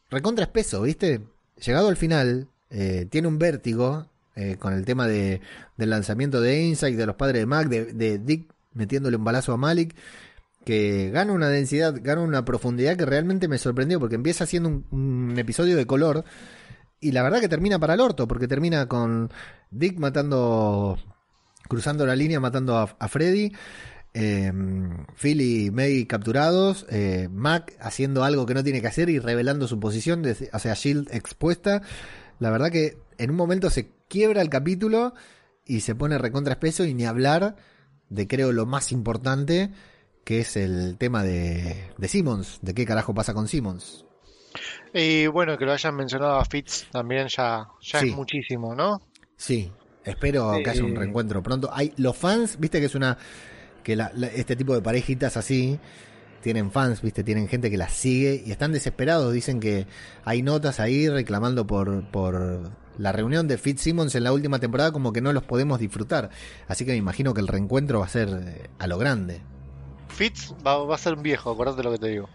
recontra espeso, ¿viste? Llegado al final, eh, tiene un vértigo eh, con el tema de, del lanzamiento de Insight, de los padres de Mac, de, Dick metiéndole un balazo a Malik. Que gana una densidad, gana una profundidad que realmente me sorprendió, porque empieza siendo un, episodio de color. Y la verdad que termina para el orto, porque termina con Dick matando, cruzando la línea, matando a Freddy, eh, Phil y May capturados, eh, Mac haciendo algo que no tiene que hacer y revelando su posición, de- o sea, Shield expuesta. La verdad que en un momento se quiebra el capítulo y se pone recontra espeso y ni hablar de creo lo más importante que es el tema de, de Simmons, de qué carajo pasa con Simmons. Y bueno, que lo hayan mencionado a Fitz también ya, ya Sí. es muchísimo, ¿no? Sí, espero Sí. que haya un reencuentro pronto. Hay los fans, viste que es una que la- la- este tipo de parejitas así tienen fans, viste, tienen gente que las sigue y están desesperados. Dicen que hay notas ahí reclamando por por la reunión de Fitzsimmons en la última temporada como que no los podemos disfrutar. Así que me imagino que el reencuentro va a ser eh, a lo grande. Fitz va, va a ser un viejo, acordate lo que te digo.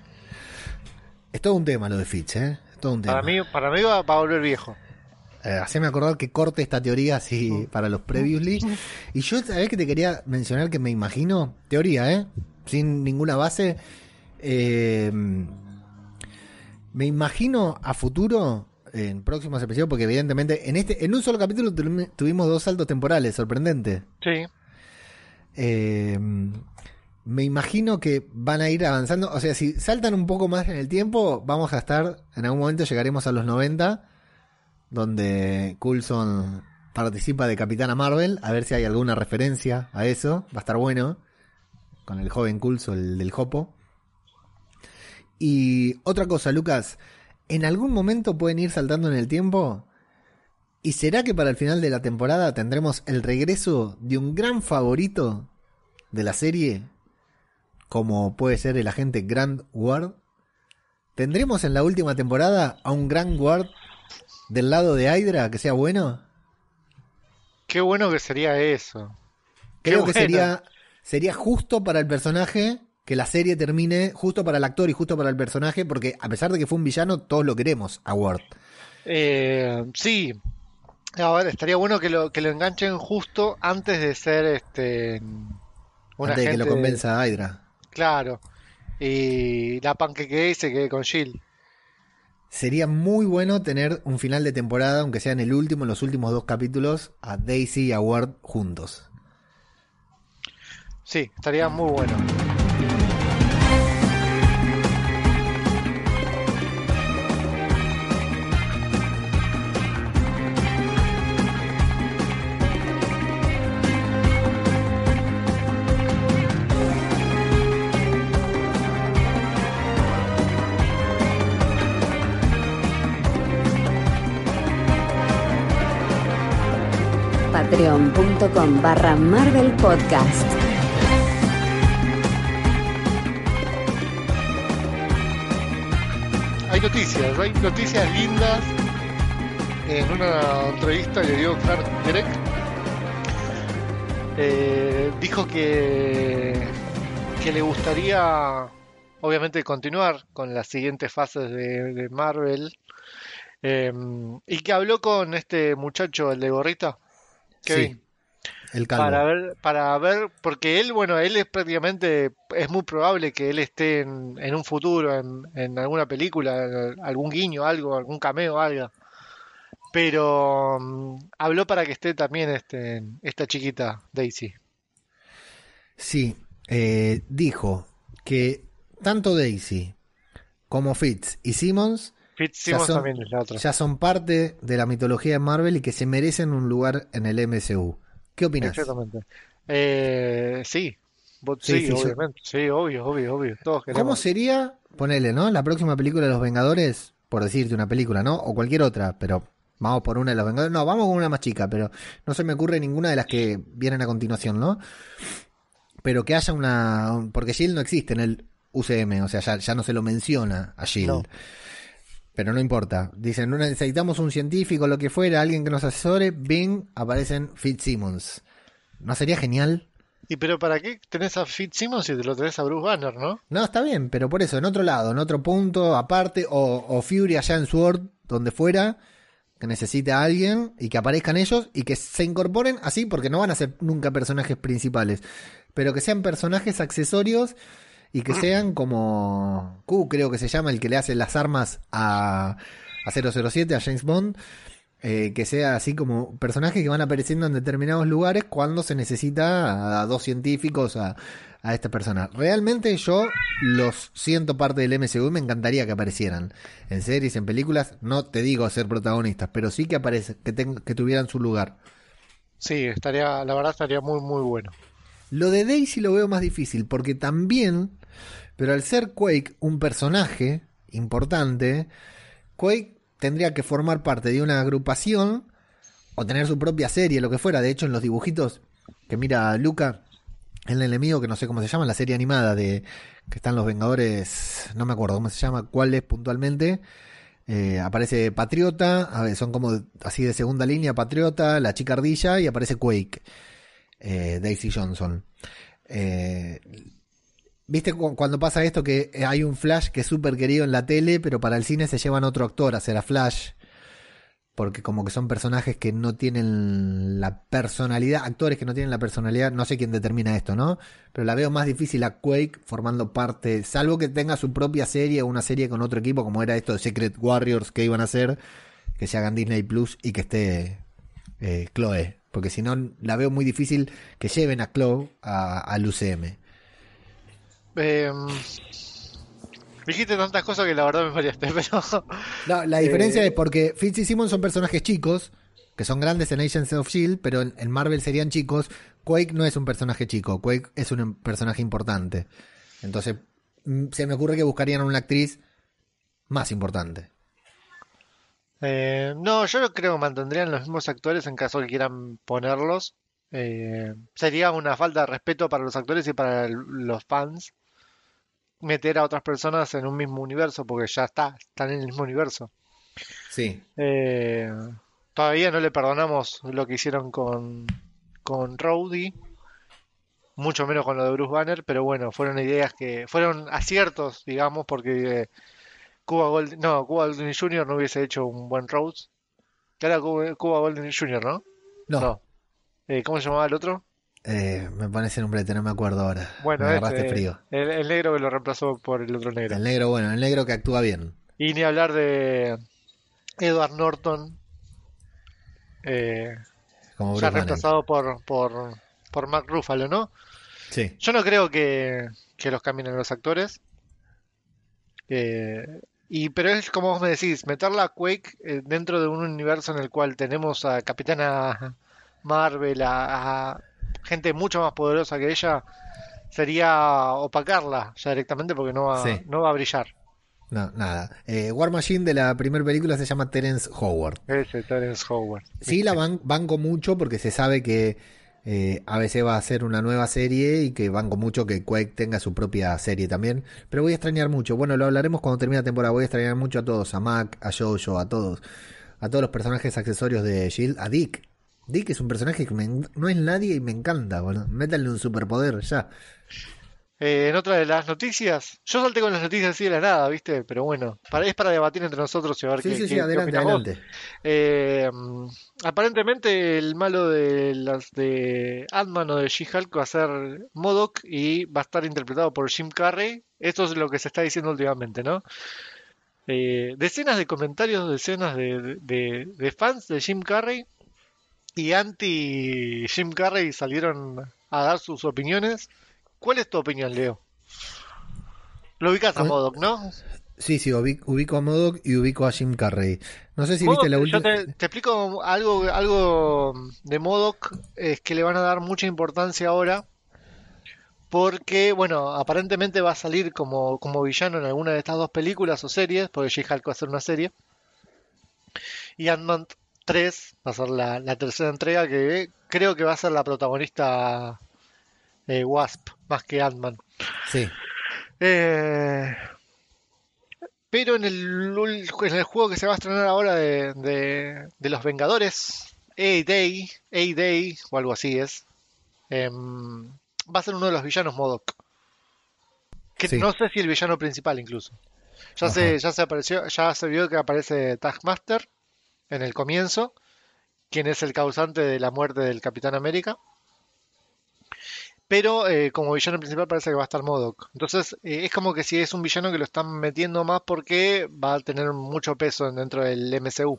Es todo un tema lo de Fitz, ¿eh? Es todo un tema. Para mí, para mí va, va a volver viejo. Eh, haceme acordar que corte esta teoría así para los previously. Y yo, ¿sabés que te quería mencionar que me imagino? Teoría, ¿eh? Sin ninguna base. Eh, me imagino a futuro, en próximos episodios, porque evidentemente en este en un solo capítulo tu- tuvimos dos saltos temporales, sorprendente. Sí. Eh, me imagino que van a ir avanzando. O sea, si saltan un poco más en el tiempo, vamos a estar. En algún momento llegaremos a los 90, donde Coulson participa de Capitana Marvel. A ver si hay alguna referencia a eso. Va a estar bueno. Con el joven Coulson, el del Jopo. Y otra cosa, Lucas. ¿En algún momento pueden ir saltando en el tiempo? ¿Y será que para el final de la temporada tendremos el regreso de un gran favorito de la serie? Como puede ser el agente Grand Ward. ¿Tendremos en la última temporada a un Grand Ward del lado de Hydra que sea bueno? Qué bueno que sería eso. Qué Creo que bueno. sería, sería justo para el personaje que la serie termine, justo para el actor y justo para el personaje, porque a pesar de que fue un villano, todos lo queremos a Ward. Eh, sí. A ver, estaría bueno que lo, que lo enganchen justo antes de ser este un antes de que lo convenza a Hydra. Claro. Y la panqueque y se quede con Jill. Sería muy bueno tener un final de temporada, aunque sea en el último, en los últimos dos capítulos, a Daisy y a Ward juntos. Sí, estaría muy bueno. Patreon.com barra Marvel Podcast. Hay noticias, hay noticias lindas. En una entrevista que dio Clark Gregg, eh, dijo que que le gustaría, obviamente, continuar con las siguientes fases de, de Marvel. Eh, y que habló con este muchacho, el de gorrita, Kevin, Sí, el calvo. para ver, para ver, porque él, bueno, él es prácticamente, es muy probable que él esté en, en un futuro, en, en alguna película, en algún guiño, algo, algún cameo, algo. Pero mm, habló para que esté también este, esta chiquita, Daisy. Sí, eh, dijo que tanto Daisy como Fitz y Simmons Fitzsimmons son- ya son parte de la mitología de Marvel y que se merecen un lugar en el MCU. ¿Qué opinas? Exactamente. Eh, sí, Sí, obviamente. Sí, obvio, obvio, obvio. Todos ¿Cómo sería, ponele, ¿no? La próxima película de los Vengadores, por decirte una película, ¿no? O cualquier otra, pero vamos por una de los Vengadores. No, vamos con una más chica, pero no se me ocurre ninguna de las que vienen a continuación, ¿no? Pero que haya una... Porque Shield no existe en el UCM, o sea, ya, ya no se lo menciona a Shield. No. Pero no importa. Dicen, no necesitamos un científico, lo que fuera, alguien que nos asesore. Bing, aparecen Fitzsimmons. ¿No sería genial? ¿Y pero para qué tenés a Fitzsimmons si te lo tenés a Bruce Banner, no? No, está bien, pero por eso, en otro lado, en otro punto, aparte, o, o Fury allá en Sword, donde fuera, que necesite a alguien y que aparezcan ellos y que se incorporen así, porque no van a ser nunca personajes principales, pero que sean personajes accesorios y que sean como Q, creo que se llama, el que le hace las armas a, a 007, a James Bond. eh, que sea así como personajes que van apareciendo en determinados lugares cuando se necesita a dos científicos, a, a esta persona. Realmente yo los siento parte del MCU me encantaría que aparecieran en series, en películas. No te digo ser protagonistas, pero sí que aparece, que, que tuvieran su lugar. Sí, estaría, la verdad estaría muy, muy bueno. Lo de Daisy lo veo más difícil porque también, pero al ser Quake un personaje importante, Quake tendría que formar parte de una agrupación o tener su propia serie, lo que fuera. De hecho, en los dibujitos que mira Luca, el enemigo que no sé cómo se llama, la serie animada de que están los Vengadores, no me acuerdo cómo se llama, cuál es puntualmente. eh, aparece Patriota, a ver, son como así de segunda línea, Patriota, la chica ardilla y aparece Quake eh, Daisy Johnson. Eh, ¿Viste cu- cuando pasa esto que eh, hay un Flash que es súper querido en la tele, pero para el cine se llevan otro actor a hacer a Flash? Porque como que son personajes que no tienen la personalidad, actores que no tienen la personalidad, no sé quién determina esto, ¿no? Pero la veo más difícil a Quake formando parte, salvo que tenga su propia serie o una serie con otro equipo, como era esto de Secret Warriors que iban a hacer, que se hagan Disney Plus y que esté eh, Chloe, porque si no la veo muy difícil que lleven a Chloe al UCM. Eh, dijiste tantas cosas que la verdad me mareaste, pero No, la diferencia Eh, es porque Fitz y Simon son personajes chicos, que son grandes en Agents of Shield, pero en, Marvel serían chicos. Quake no es un personaje chico, Quake es un em- personaje importante. Entonces, mm, se me ocurre que buscarían a una actriz más importante. eh, no, yo creo que mantendrían los mismos actores en caso que quieran ponerlos. Eh, sería una falta de respeto para los actores y para el- los fans meter a otras personas en un mismo universo, porque ya está, están en el mismo universo. Sí. Eh, todavía no le perdonamos lo que hicieron con, con Rhodey, mucho menos con lo de Bruce Banner, pero bueno, fueron ideas que fueron aciertos, digamos, porque eh, Cuba Golding, no, Cuba Golding Jr. no hubiese hecho un buen Rhodes. Que era Cuba, Cuba Golding Jr., ¿no? No, Eh, ¿cómo se llamaba el otro? Eh, me pone ese nombrete, no me acuerdo ahora. Bueno, me agarraste ese, frío. El, el negro que lo reemplazó por el otro negro. El negro, bueno, el negro que actúa bien. Y ni hablar de Edward Norton, eh, Como ya reemplazado por, por, por Mark Ruffalo, ¿no? Sí. Yo no creo que, que los cambien los actores. Eh, y, pero es como vos me decís, meterla a Quake eh, dentro de un universo en el cual tenemos a Capitana Marvel, a, a gente mucho más poderosa que ella, sería opacarla ya directamente porque no va, Sí. no va a brillar. No, nada. Eh, War Machine de la primera película se llama Terence Howard. Ese Terence Howard. Sí, la ban- banco mucho porque se sabe que eh, ABC va a hacer una nueva serie y que banco mucho que Quake tenga su propia serie también. Pero voy a extrañar mucho. Bueno, lo hablaremos cuando termine la temporada. Voy a extrañar mucho a todos, a Mac, a Jojo, a todos. A todos los personajes accesorios de Shield. A Dick. Dick es un personaje que me no es nadie y me encanta. Bueno, métanle un superpoder ya. Eh, en otra de las noticias, yo salté con las noticias así de la nada, ¿viste? Pero bueno, para, es para debatir entre nosotros y a ver Sí, qué, sí, sí, qué- adelante, adelante. Eh, mm, aparentemente el malo de las de Ant-Man o de She-Hulk va a ser MODOK y va a estar interpretado por Jim Carrey. Esto es lo que se está diciendo últimamente, ¿no? Eh, decenas de comentarios, decenas de, de- de fans de Jim Carrey y anti Jim Carrey salieron a dar sus opiniones. ¿Cuál es tu opinión, Leo? Lo ubicas a Con- MODOK, ¿no? Sí, sí, ubi- ubico a Modoc y ubico a Jim Carrey. No sé si viste la última. te, te explico algo, algo de Modoc, es que le van a dar mucha importancia ahora, porque, bueno, aparentemente va a salir como, como villano en alguna de estas dos películas o series, porque She-Hulk va a ser una serie, y Ant-Man 3 va a ser la, la tercera entrega, que creo que va a ser la protagonista eh, Wasp, más que Ant-Man. Sí, Eh, pero en el, en el juego que se va a estrenar ahora de, de, de los Vengadores, A-Day, A-Day o algo así es, em, va a ser uno de los villanos Modok. Que Sí. no sé si el villano principal incluso. Ya se, ya se apareció, ya se vio que aparece Taskmaster en el comienzo, quien es el causante de la muerte del Capitán América. Pero eh, como villano principal parece que va a estar Modok. Entonces eh, es como que si es un villano que lo están metiendo más porque va a tener mucho peso dentro del MCU.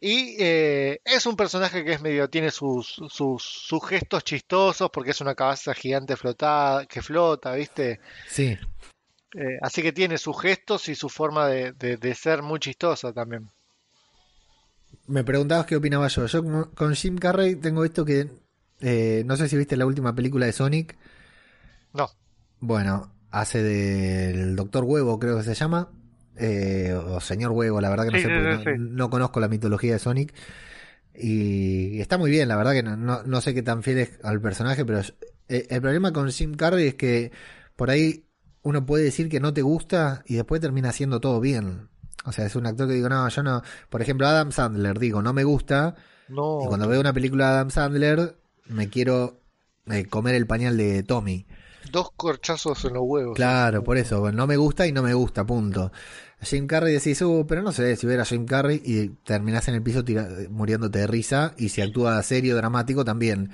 Y eh, es un personaje que es medio, tiene sus, sus, sus gestos chistosos porque es una cabeza gigante flotada, que flota, ¿viste? sí. Eh, así que tiene sus gestos y su forma de, de- de ser muy chistosa también. Me preguntabas qué opinaba yo. Yo con Jim Carrey tengo esto que eh, no sé si viste la última película de Sonic. No, Bueno, hace del Doctor Huevo, creo que se llama. eh, o Señor Huevo, la verdad que no Sí, sé, porque sí, no, sí. no conozco la mitología de Sonic. Y está muy bien, la verdad que no, no, no sé qué tan fiel es al personaje, pero el problema con Jim Carrey es que por ahí uno puede decir que no te gusta y después termina haciendo todo bien. O sea, es un actor que digo, no, yo no. Por ejemplo, Adam Sandler, digo, no me gusta. no. Y cuando veo una película de Adam Sandler, me quiero eh, comer el pañal de Tommy. Dos corchazos en los huevos. Claro, por eso, no me gusta y no me gusta, punto. Jim Carrey decís, uh, pero no sé, si ver a Jim Carrey y terminás en el piso tira- muriéndote de risa y si actúa serio, dramático también.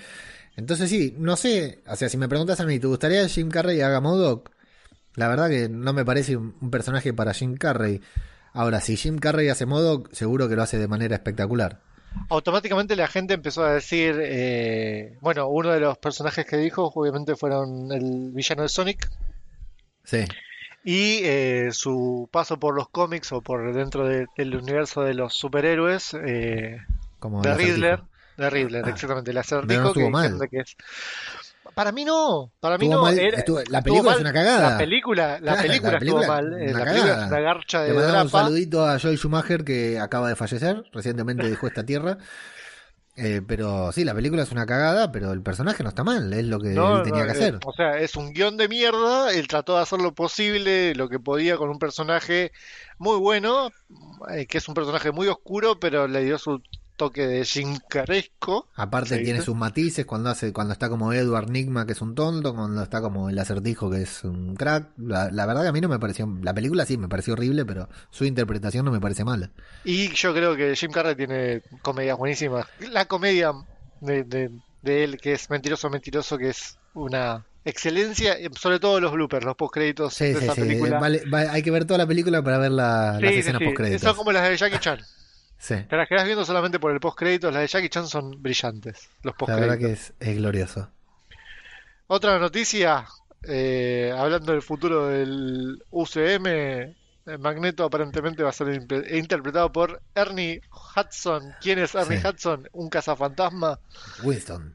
Entonces sí, no sé, o sea, si me preguntas a mí, ¿te gustaría que Jim Carrey haga Modoc? La verdad que no me parece un, personaje para Jim Carrey. Ahora, si Jim Carrey hace Modoc, seguro que lo hace de manera espectacular. Automáticamente la gente empezó a decir, eh, bueno, uno de los personajes que dijo obviamente fueron el villano de Sonic Sí, y eh, su paso por los cómics o por dentro de- del universo de los superhéroes eh, como de. Riddler, de Riddler, Ah. exactamente, el acertijo no que que es. Para mí no, para mí Estuvo no. mal, era- estuvo- la estuvo película es una cagada. La película, la Claro, película la estuvo película, mal. eh, una La película es cagada. una garcha Le de mandamos un drapa. saludito a Joel Schumacher que acaba de fallecer, recientemente dejó esta tierra. Eh, pero sí, la película es una cagada, pero el personaje no está mal, es lo que No, él tenía no, que eh, hacer. o sea, es un guion de mierda. Él trató de hacer lo posible, lo que podía con un personaje muy bueno, eh, que es un personaje muy oscuro, pero le dio su toque de jincaresco. Aparte ¿se tiene sus matices cuando hace, cuando está como Edward Nigma, que es un tonto, cuando está como el acertijo, que es un crack. La, la verdad que a mí no me pareció, la película sí me pareció horrible, pero su interpretación no me parece mala. Y yo creo que Jim Carrey tiene comedias buenísimas. La comedia de, de- de él, que es Mentiroso, Mentiroso, que es una excelencia, sobre todo los bloopers, los postcréditos Sí, de sí, esa sí. película. vale- hay que ver toda la película para ver la- Sí, las sí, escenas sí. postcréditos. Son como las de Jackie Chan. Sí, Te las quedas viendo solamente por el postcréditos. Las de Jackie Chan son brillantes, los la verdad que es, es glorioso. Otra noticia, eh, hablando del futuro del UCM, Magneto aparentemente va a ser impe- interpretado por Ernie Hudson. ¿Quién es Ernie Sí. Hudson? Un cazafantasma. Winston.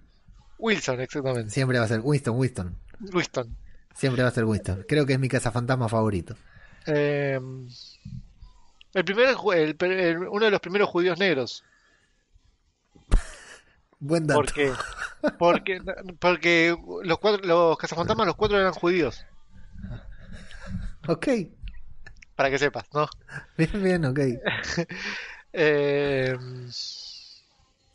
Wilson, exactamente. Siempre va a ser Winston, Winston. Winston. Siempre va a ser Winston. Creo que es mi cazafantasma favorito. Eh, el primer, el el- uno de los primeros judíos negros. Buen dato. Porque, porque, porque los cuatro, los cazafantasmas, los cuatro eran judíos. Ok. Para que sepas, ¿no? Bien, bien, ok. Eh,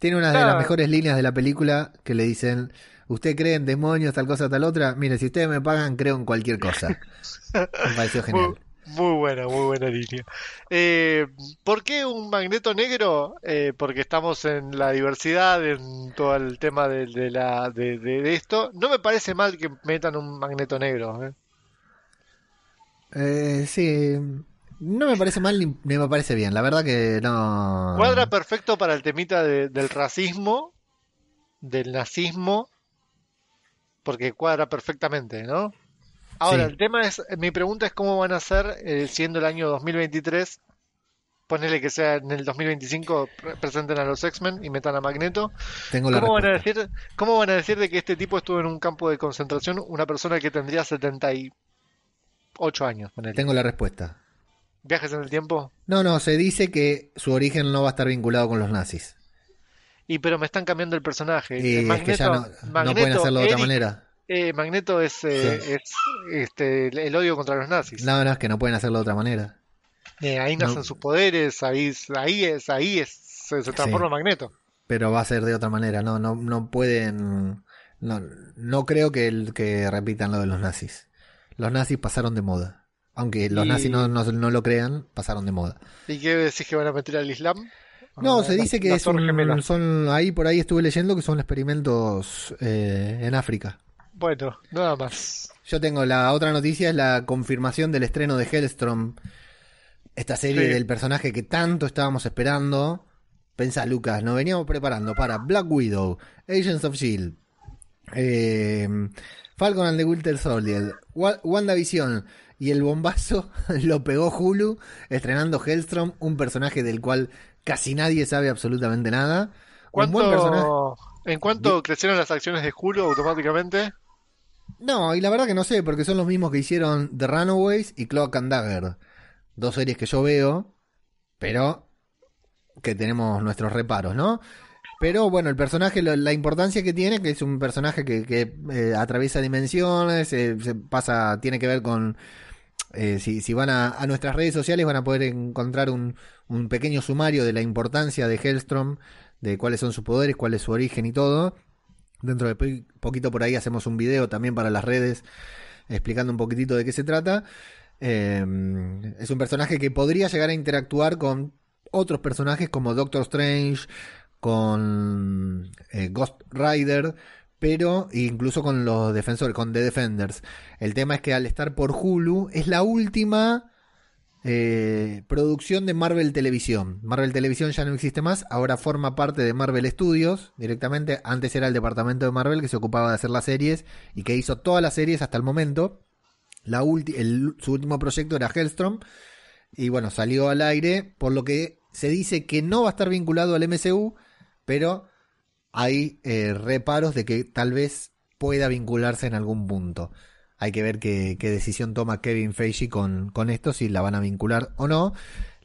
Tiene una de las mejores líneas de la película que le dicen, ¿Usted cree en demonios, tal cosa, tal otra? Mire, si ustedes me pagan, creo en cualquier cosa. Me pareció genial. Muy, buena, muy buena línea. Eh, ¿por qué un magneto negro? Eh, porque estamos en la diversidad, en todo el tema de, de la, de, de- de esto. No me parece mal que metan un magneto negro. ¿eh? Eh, sí, no me parece mal ni, ni me parece bien. La verdad que no. Cuadra perfecto para el temita de- del racismo, del nazismo, porque cuadra perfectamente, ¿no? Ahora, Sí. el tema es, mi pregunta es cómo van a hacer, eh, siendo el año 2023, ponerle que sea en el 2025, pre- presenten a los X-Men y metan a Magneto. Tengo la ¿Cómo van a decir, cómo van a decir de que este tipo estuvo en un campo de concentración, una persona que tendría 78 años, ponele? Tengo la respuesta. ¿Viajes en el tiempo? No, no, se dice que su origen no va a estar vinculado con los nazis. Y pero me están cambiando el personaje. Y Eh, es que ya no, no Magneto, pueden hacerlo de otra manera. Eh, Magneto es, eh, Sí. es este, el- el odio contra los nazis. No, no, es que no pueden hacerlo de otra manera. Eh, ahí nacen No. sus poderes, ahí, ahí es, ahí es, se, se transforma en Magneto. Pero va a ser de otra manera. No, no, no pueden. No, no creo que, el, que repitan lo de los nazis. Los nazis pasaron de moda. Aunque los Y- nazis no, no, no lo crean, pasaron de moda. ¿Y qué decís que van a meter al Islam? No, Ah, se dice que es un- son. Ahí por ahí estuve leyendo que son experimentos eh, en África. Bueno, nada más. Yo tengo la otra noticia, es la confirmación del estreno de Hellstrom. Esta serie Sí. del personaje que tanto estábamos esperando. Pensá, Lucas, nos veníamos preparando para Black Widow, Agents of Shield, eh, Falcon and the Winter Soldier, Wa- WandaVision y el bombazo lo pegó Hulu estrenando Hellstrom, un personaje del cual casi nadie sabe absolutamente nada. Un buen personaje. ¿Cuánto, ¿En cuánto crecieron las acciones de Hulu automáticamente? No, y la verdad que no sé, porque son los mismos que hicieron The Runaways y Cloak and Dagger. Dos series que yo veo, pero que tenemos nuestros reparos, ¿no? Pero bueno, el personaje, la importancia que tiene, que es un personaje que, que, eh, atraviesa dimensiones, eh, se pasa, tiene que ver con... eh, si, si van a, a nuestras redes sociales van a poder encontrar un, un pequeño sumario de la importancia de Hellstrom, de cuáles son sus poderes, cuál es su origen y todo. Dentro de po- poquito por ahí hacemos un video también para las redes explicando un poquitito de qué se trata. Eh, es un personaje que podría llegar a interactuar con otros personajes como Doctor Strange, con eh, Ghost Rider, pero incluso con los defensores, con The Defenders. El tema es que al estar por Hulu es la última eh, producción de Marvel Televisión. Marvel Televisión ya no existe más, ahora forma parte de Marvel Studios directamente. Antes era el departamento de Marvel que se ocupaba de hacer las series y que hizo todas las series hasta el momento. Su último proyecto era Hellstrom y bueno, salió al aire, por lo que se dice que no va a estar vinculado al MCU, pero hay eh, reparos de que tal vez pueda vincularse en algún punto. Hay que ver qué, decisión toma Kevin Feige con, con esto, si la van a vincular o no.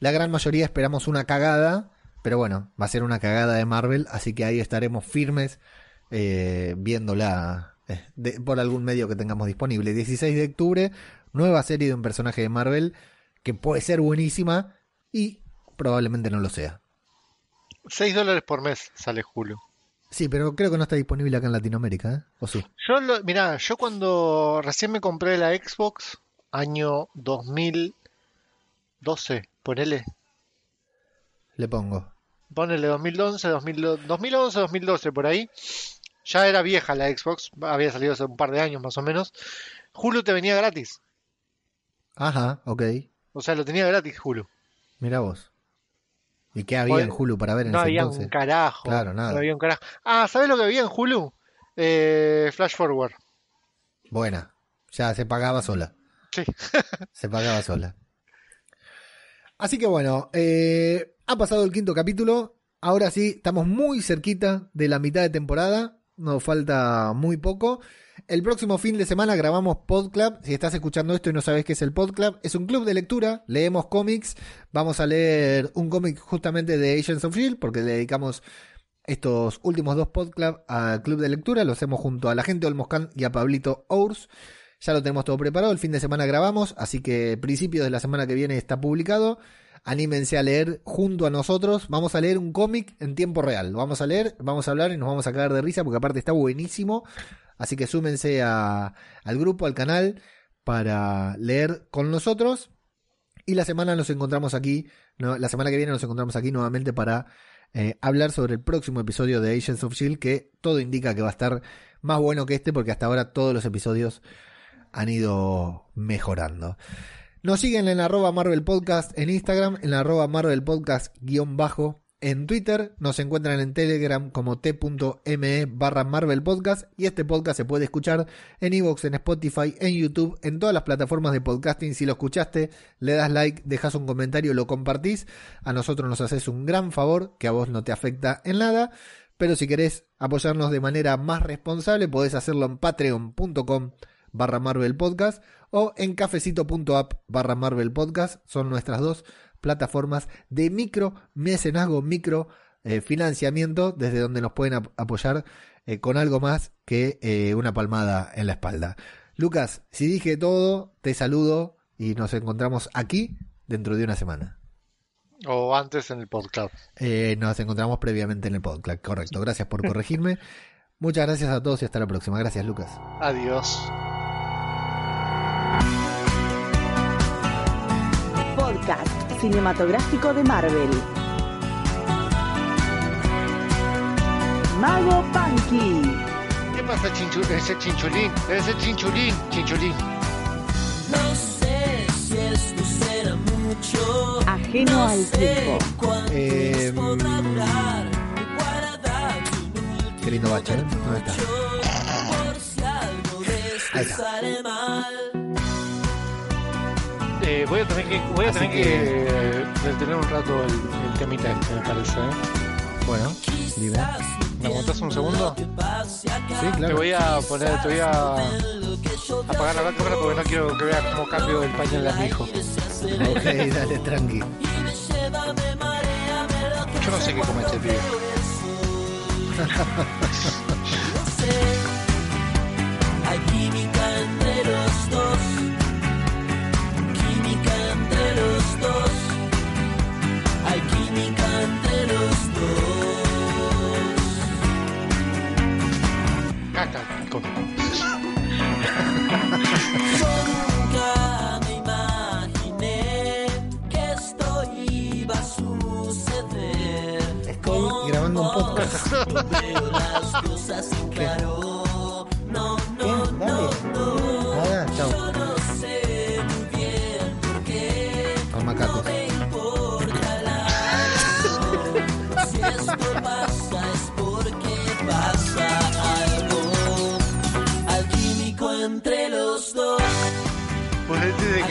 La gran mayoría esperamos una cagada, pero bueno, va a ser una cagada de Marvel, así que ahí estaremos firmes eh, viéndola eh, por algún medio que tengamos disponible. 16 de octubre, nueva serie de un personaje de Marvel que puede ser buenísima y probablemente no lo sea. 6 dólares por mes sale Hulu. Sí, pero creo que no está disponible acá en Latinoamérica, ¿eh? ¿O sí? Yo lo, mirá, yo cuando recién me compré la Xbox, año 2012, ponele, Le pongo. ponele 2011, 2012, 2011, 2012, por ahí. Ya era vieja la Xbox, había salido hace un par de años más o menos. Hulu te venía gratis, Ajá, ok. o sea, lo tenía gratis Hulu. Mira vos. ¿Y qué había en Hulu para ver en No ese había entonces? un carajo. Claro, nada. No había un carajo. Ah, ¿sabes lo que había en Hulu? Eh, Flash Forward. Buena. Ya se pagaba sola. Sí. Se pagaba sola. Así que bueno, eh, ha pasado el quinto capítulo. Ahora sí, estamos muy cerquita de la mitad de temporada. Nos falta muy poco. El próximo fin de semana grabamos Podclub. Si estás escuchando esto y no sabes qué es el Podclub, es un club de lectura. Leemos cómics. Vamos a leer un cómic justamente de Agents of Shield porque le dedicamos estos últimos dos Podclub al club de lectura. Lo hacemos junto a la gente Olmoscan y a Pablito Ours. Ya lo tenemos todo preparado. El fin de semana grabamos, así que principios de la semana que viene está publicado. Anímense a leer junto a nosotros. Vamos a leer un cómic en tiempo real. Lo vamos a leer, vamos a hablar y nos vamos a cagar de risa porque aparte está buenísimo. Así que súmense al grupo, al canal, para leer con nosotros. Y la semana nos encontramos aquí, la semana que viene nos encontramos aquí nuevamente para eh, hablar sobre el próximo episodio de Agents of Shield, que todo indica que va a estar más bueno que este, porque hasta ahora todos los episodios han ido mejorando. Nos siguen en arroba Marvel Podcast en Instagram, en arroba Marvel Podcast guion bajo en Twitter, nos encuentran en Telegram como t.me barra Marvel Podcast y este podcast se puede escuchar en Evox, en Spotify, en YouTube, en todas las plataformas de podcasting. Si lo escuchaste, le das like, dejas un comentario, lo compartís. A nosotros nos haces un gran favor que a vos no te afecta en nada. Pero si querés apoyarnos de manera más responsable, podés hacerlo en patreon.com barra Marvel Podcast o en cafecito.app barra Marvel Podcast. Son nuestras dos plataformas de micro mecenazgo, micro eh, financiamiento, desde donde nos pueden ap- apoyar eh, con algo más que eh, una palmada en la espalda. Lucas, si dije todo, te saludo y nos encontramos aquí dentro de una semana. O antes en el podcast. Eh, nos encontramos previamente en el podcast, correcto. Gracias por corregirme. Muchas gracias a todos y hasta la próxima. Gracias, Lucas. Adiós. Podcast cinematográfico de Marvel. Mago Punky. ¿Qué pasa, chinchu ese chinchulín? Ese chinchulín, chinchulín. No sé si esto será mucho. Ajeno al tiempo. ¿Cuánto Eh, un Qué lindo bache, ¿eh? ¿Dónde está? por si algo de Ahí está. Eh, voy a tener que, voy a tener que, que- eh, detener un rato el, el temita este, me parece. ¿eh? Bueno, dime. ¿Me aguantás un segundo? Sí, Te voy a poner, te voy a apagar la cámara porque no quiero que veas cómo cambio el pañal a mi hijo. Ok, dale, tranqui. Yo no sé qué come este pibe.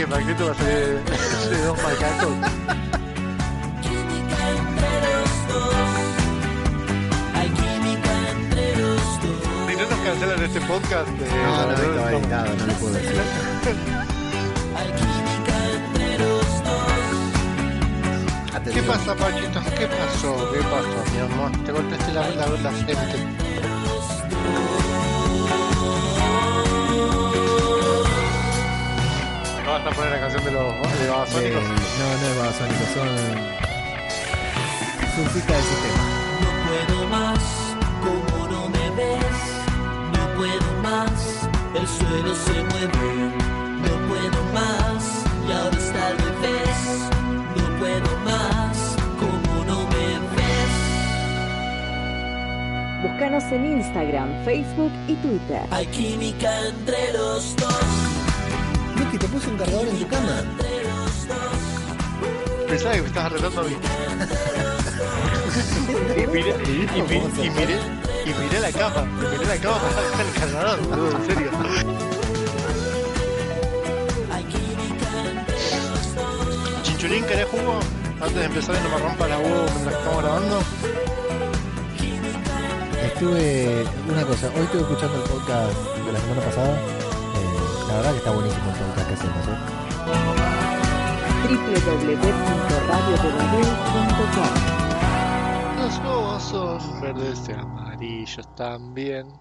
Paquito va a ser de dos macacos. Química entre los dos. Hay química entre los dos. Si no nos cancelan este podcast, eh, No, no, estaba estamos- editado, no le puedo decir. Hay química entre los dos. ¿Qué pasa, Paquito? ¿Qué pasó? ¿Qué pasó, mi amor? Te golpeaste la, la, la frente. A poner la canción de los de Eh, Babasónicos? no, no es babasónico, son surfistas del sistema. No puedo más, como no me ves. No puedo más, el suelo se mueve. No puedo más, y ahora está al revés. No puedo más, como no me ves. Búscanos en Instagram, Facebook y Twitter. Hay química entre los dos. Puse un cargador en tu cama. Pensaba que me estabas retando a mí. y miré, y, mi- y miré, y miré la cama. Miré la cama para sacar el cargador, boludo, en serio. Chinchulín, ¿querés jugo? Antes de empezar no me rompa la huevo mientras estamos grabando. Estuve, una cosa, hoy estuve escuchando el podcast de la semana pasada. La verdad que está buenísimo el podcast que hacemos. ¿eh? www.radiodebabel.com Los huevos son verdes y amarillos también.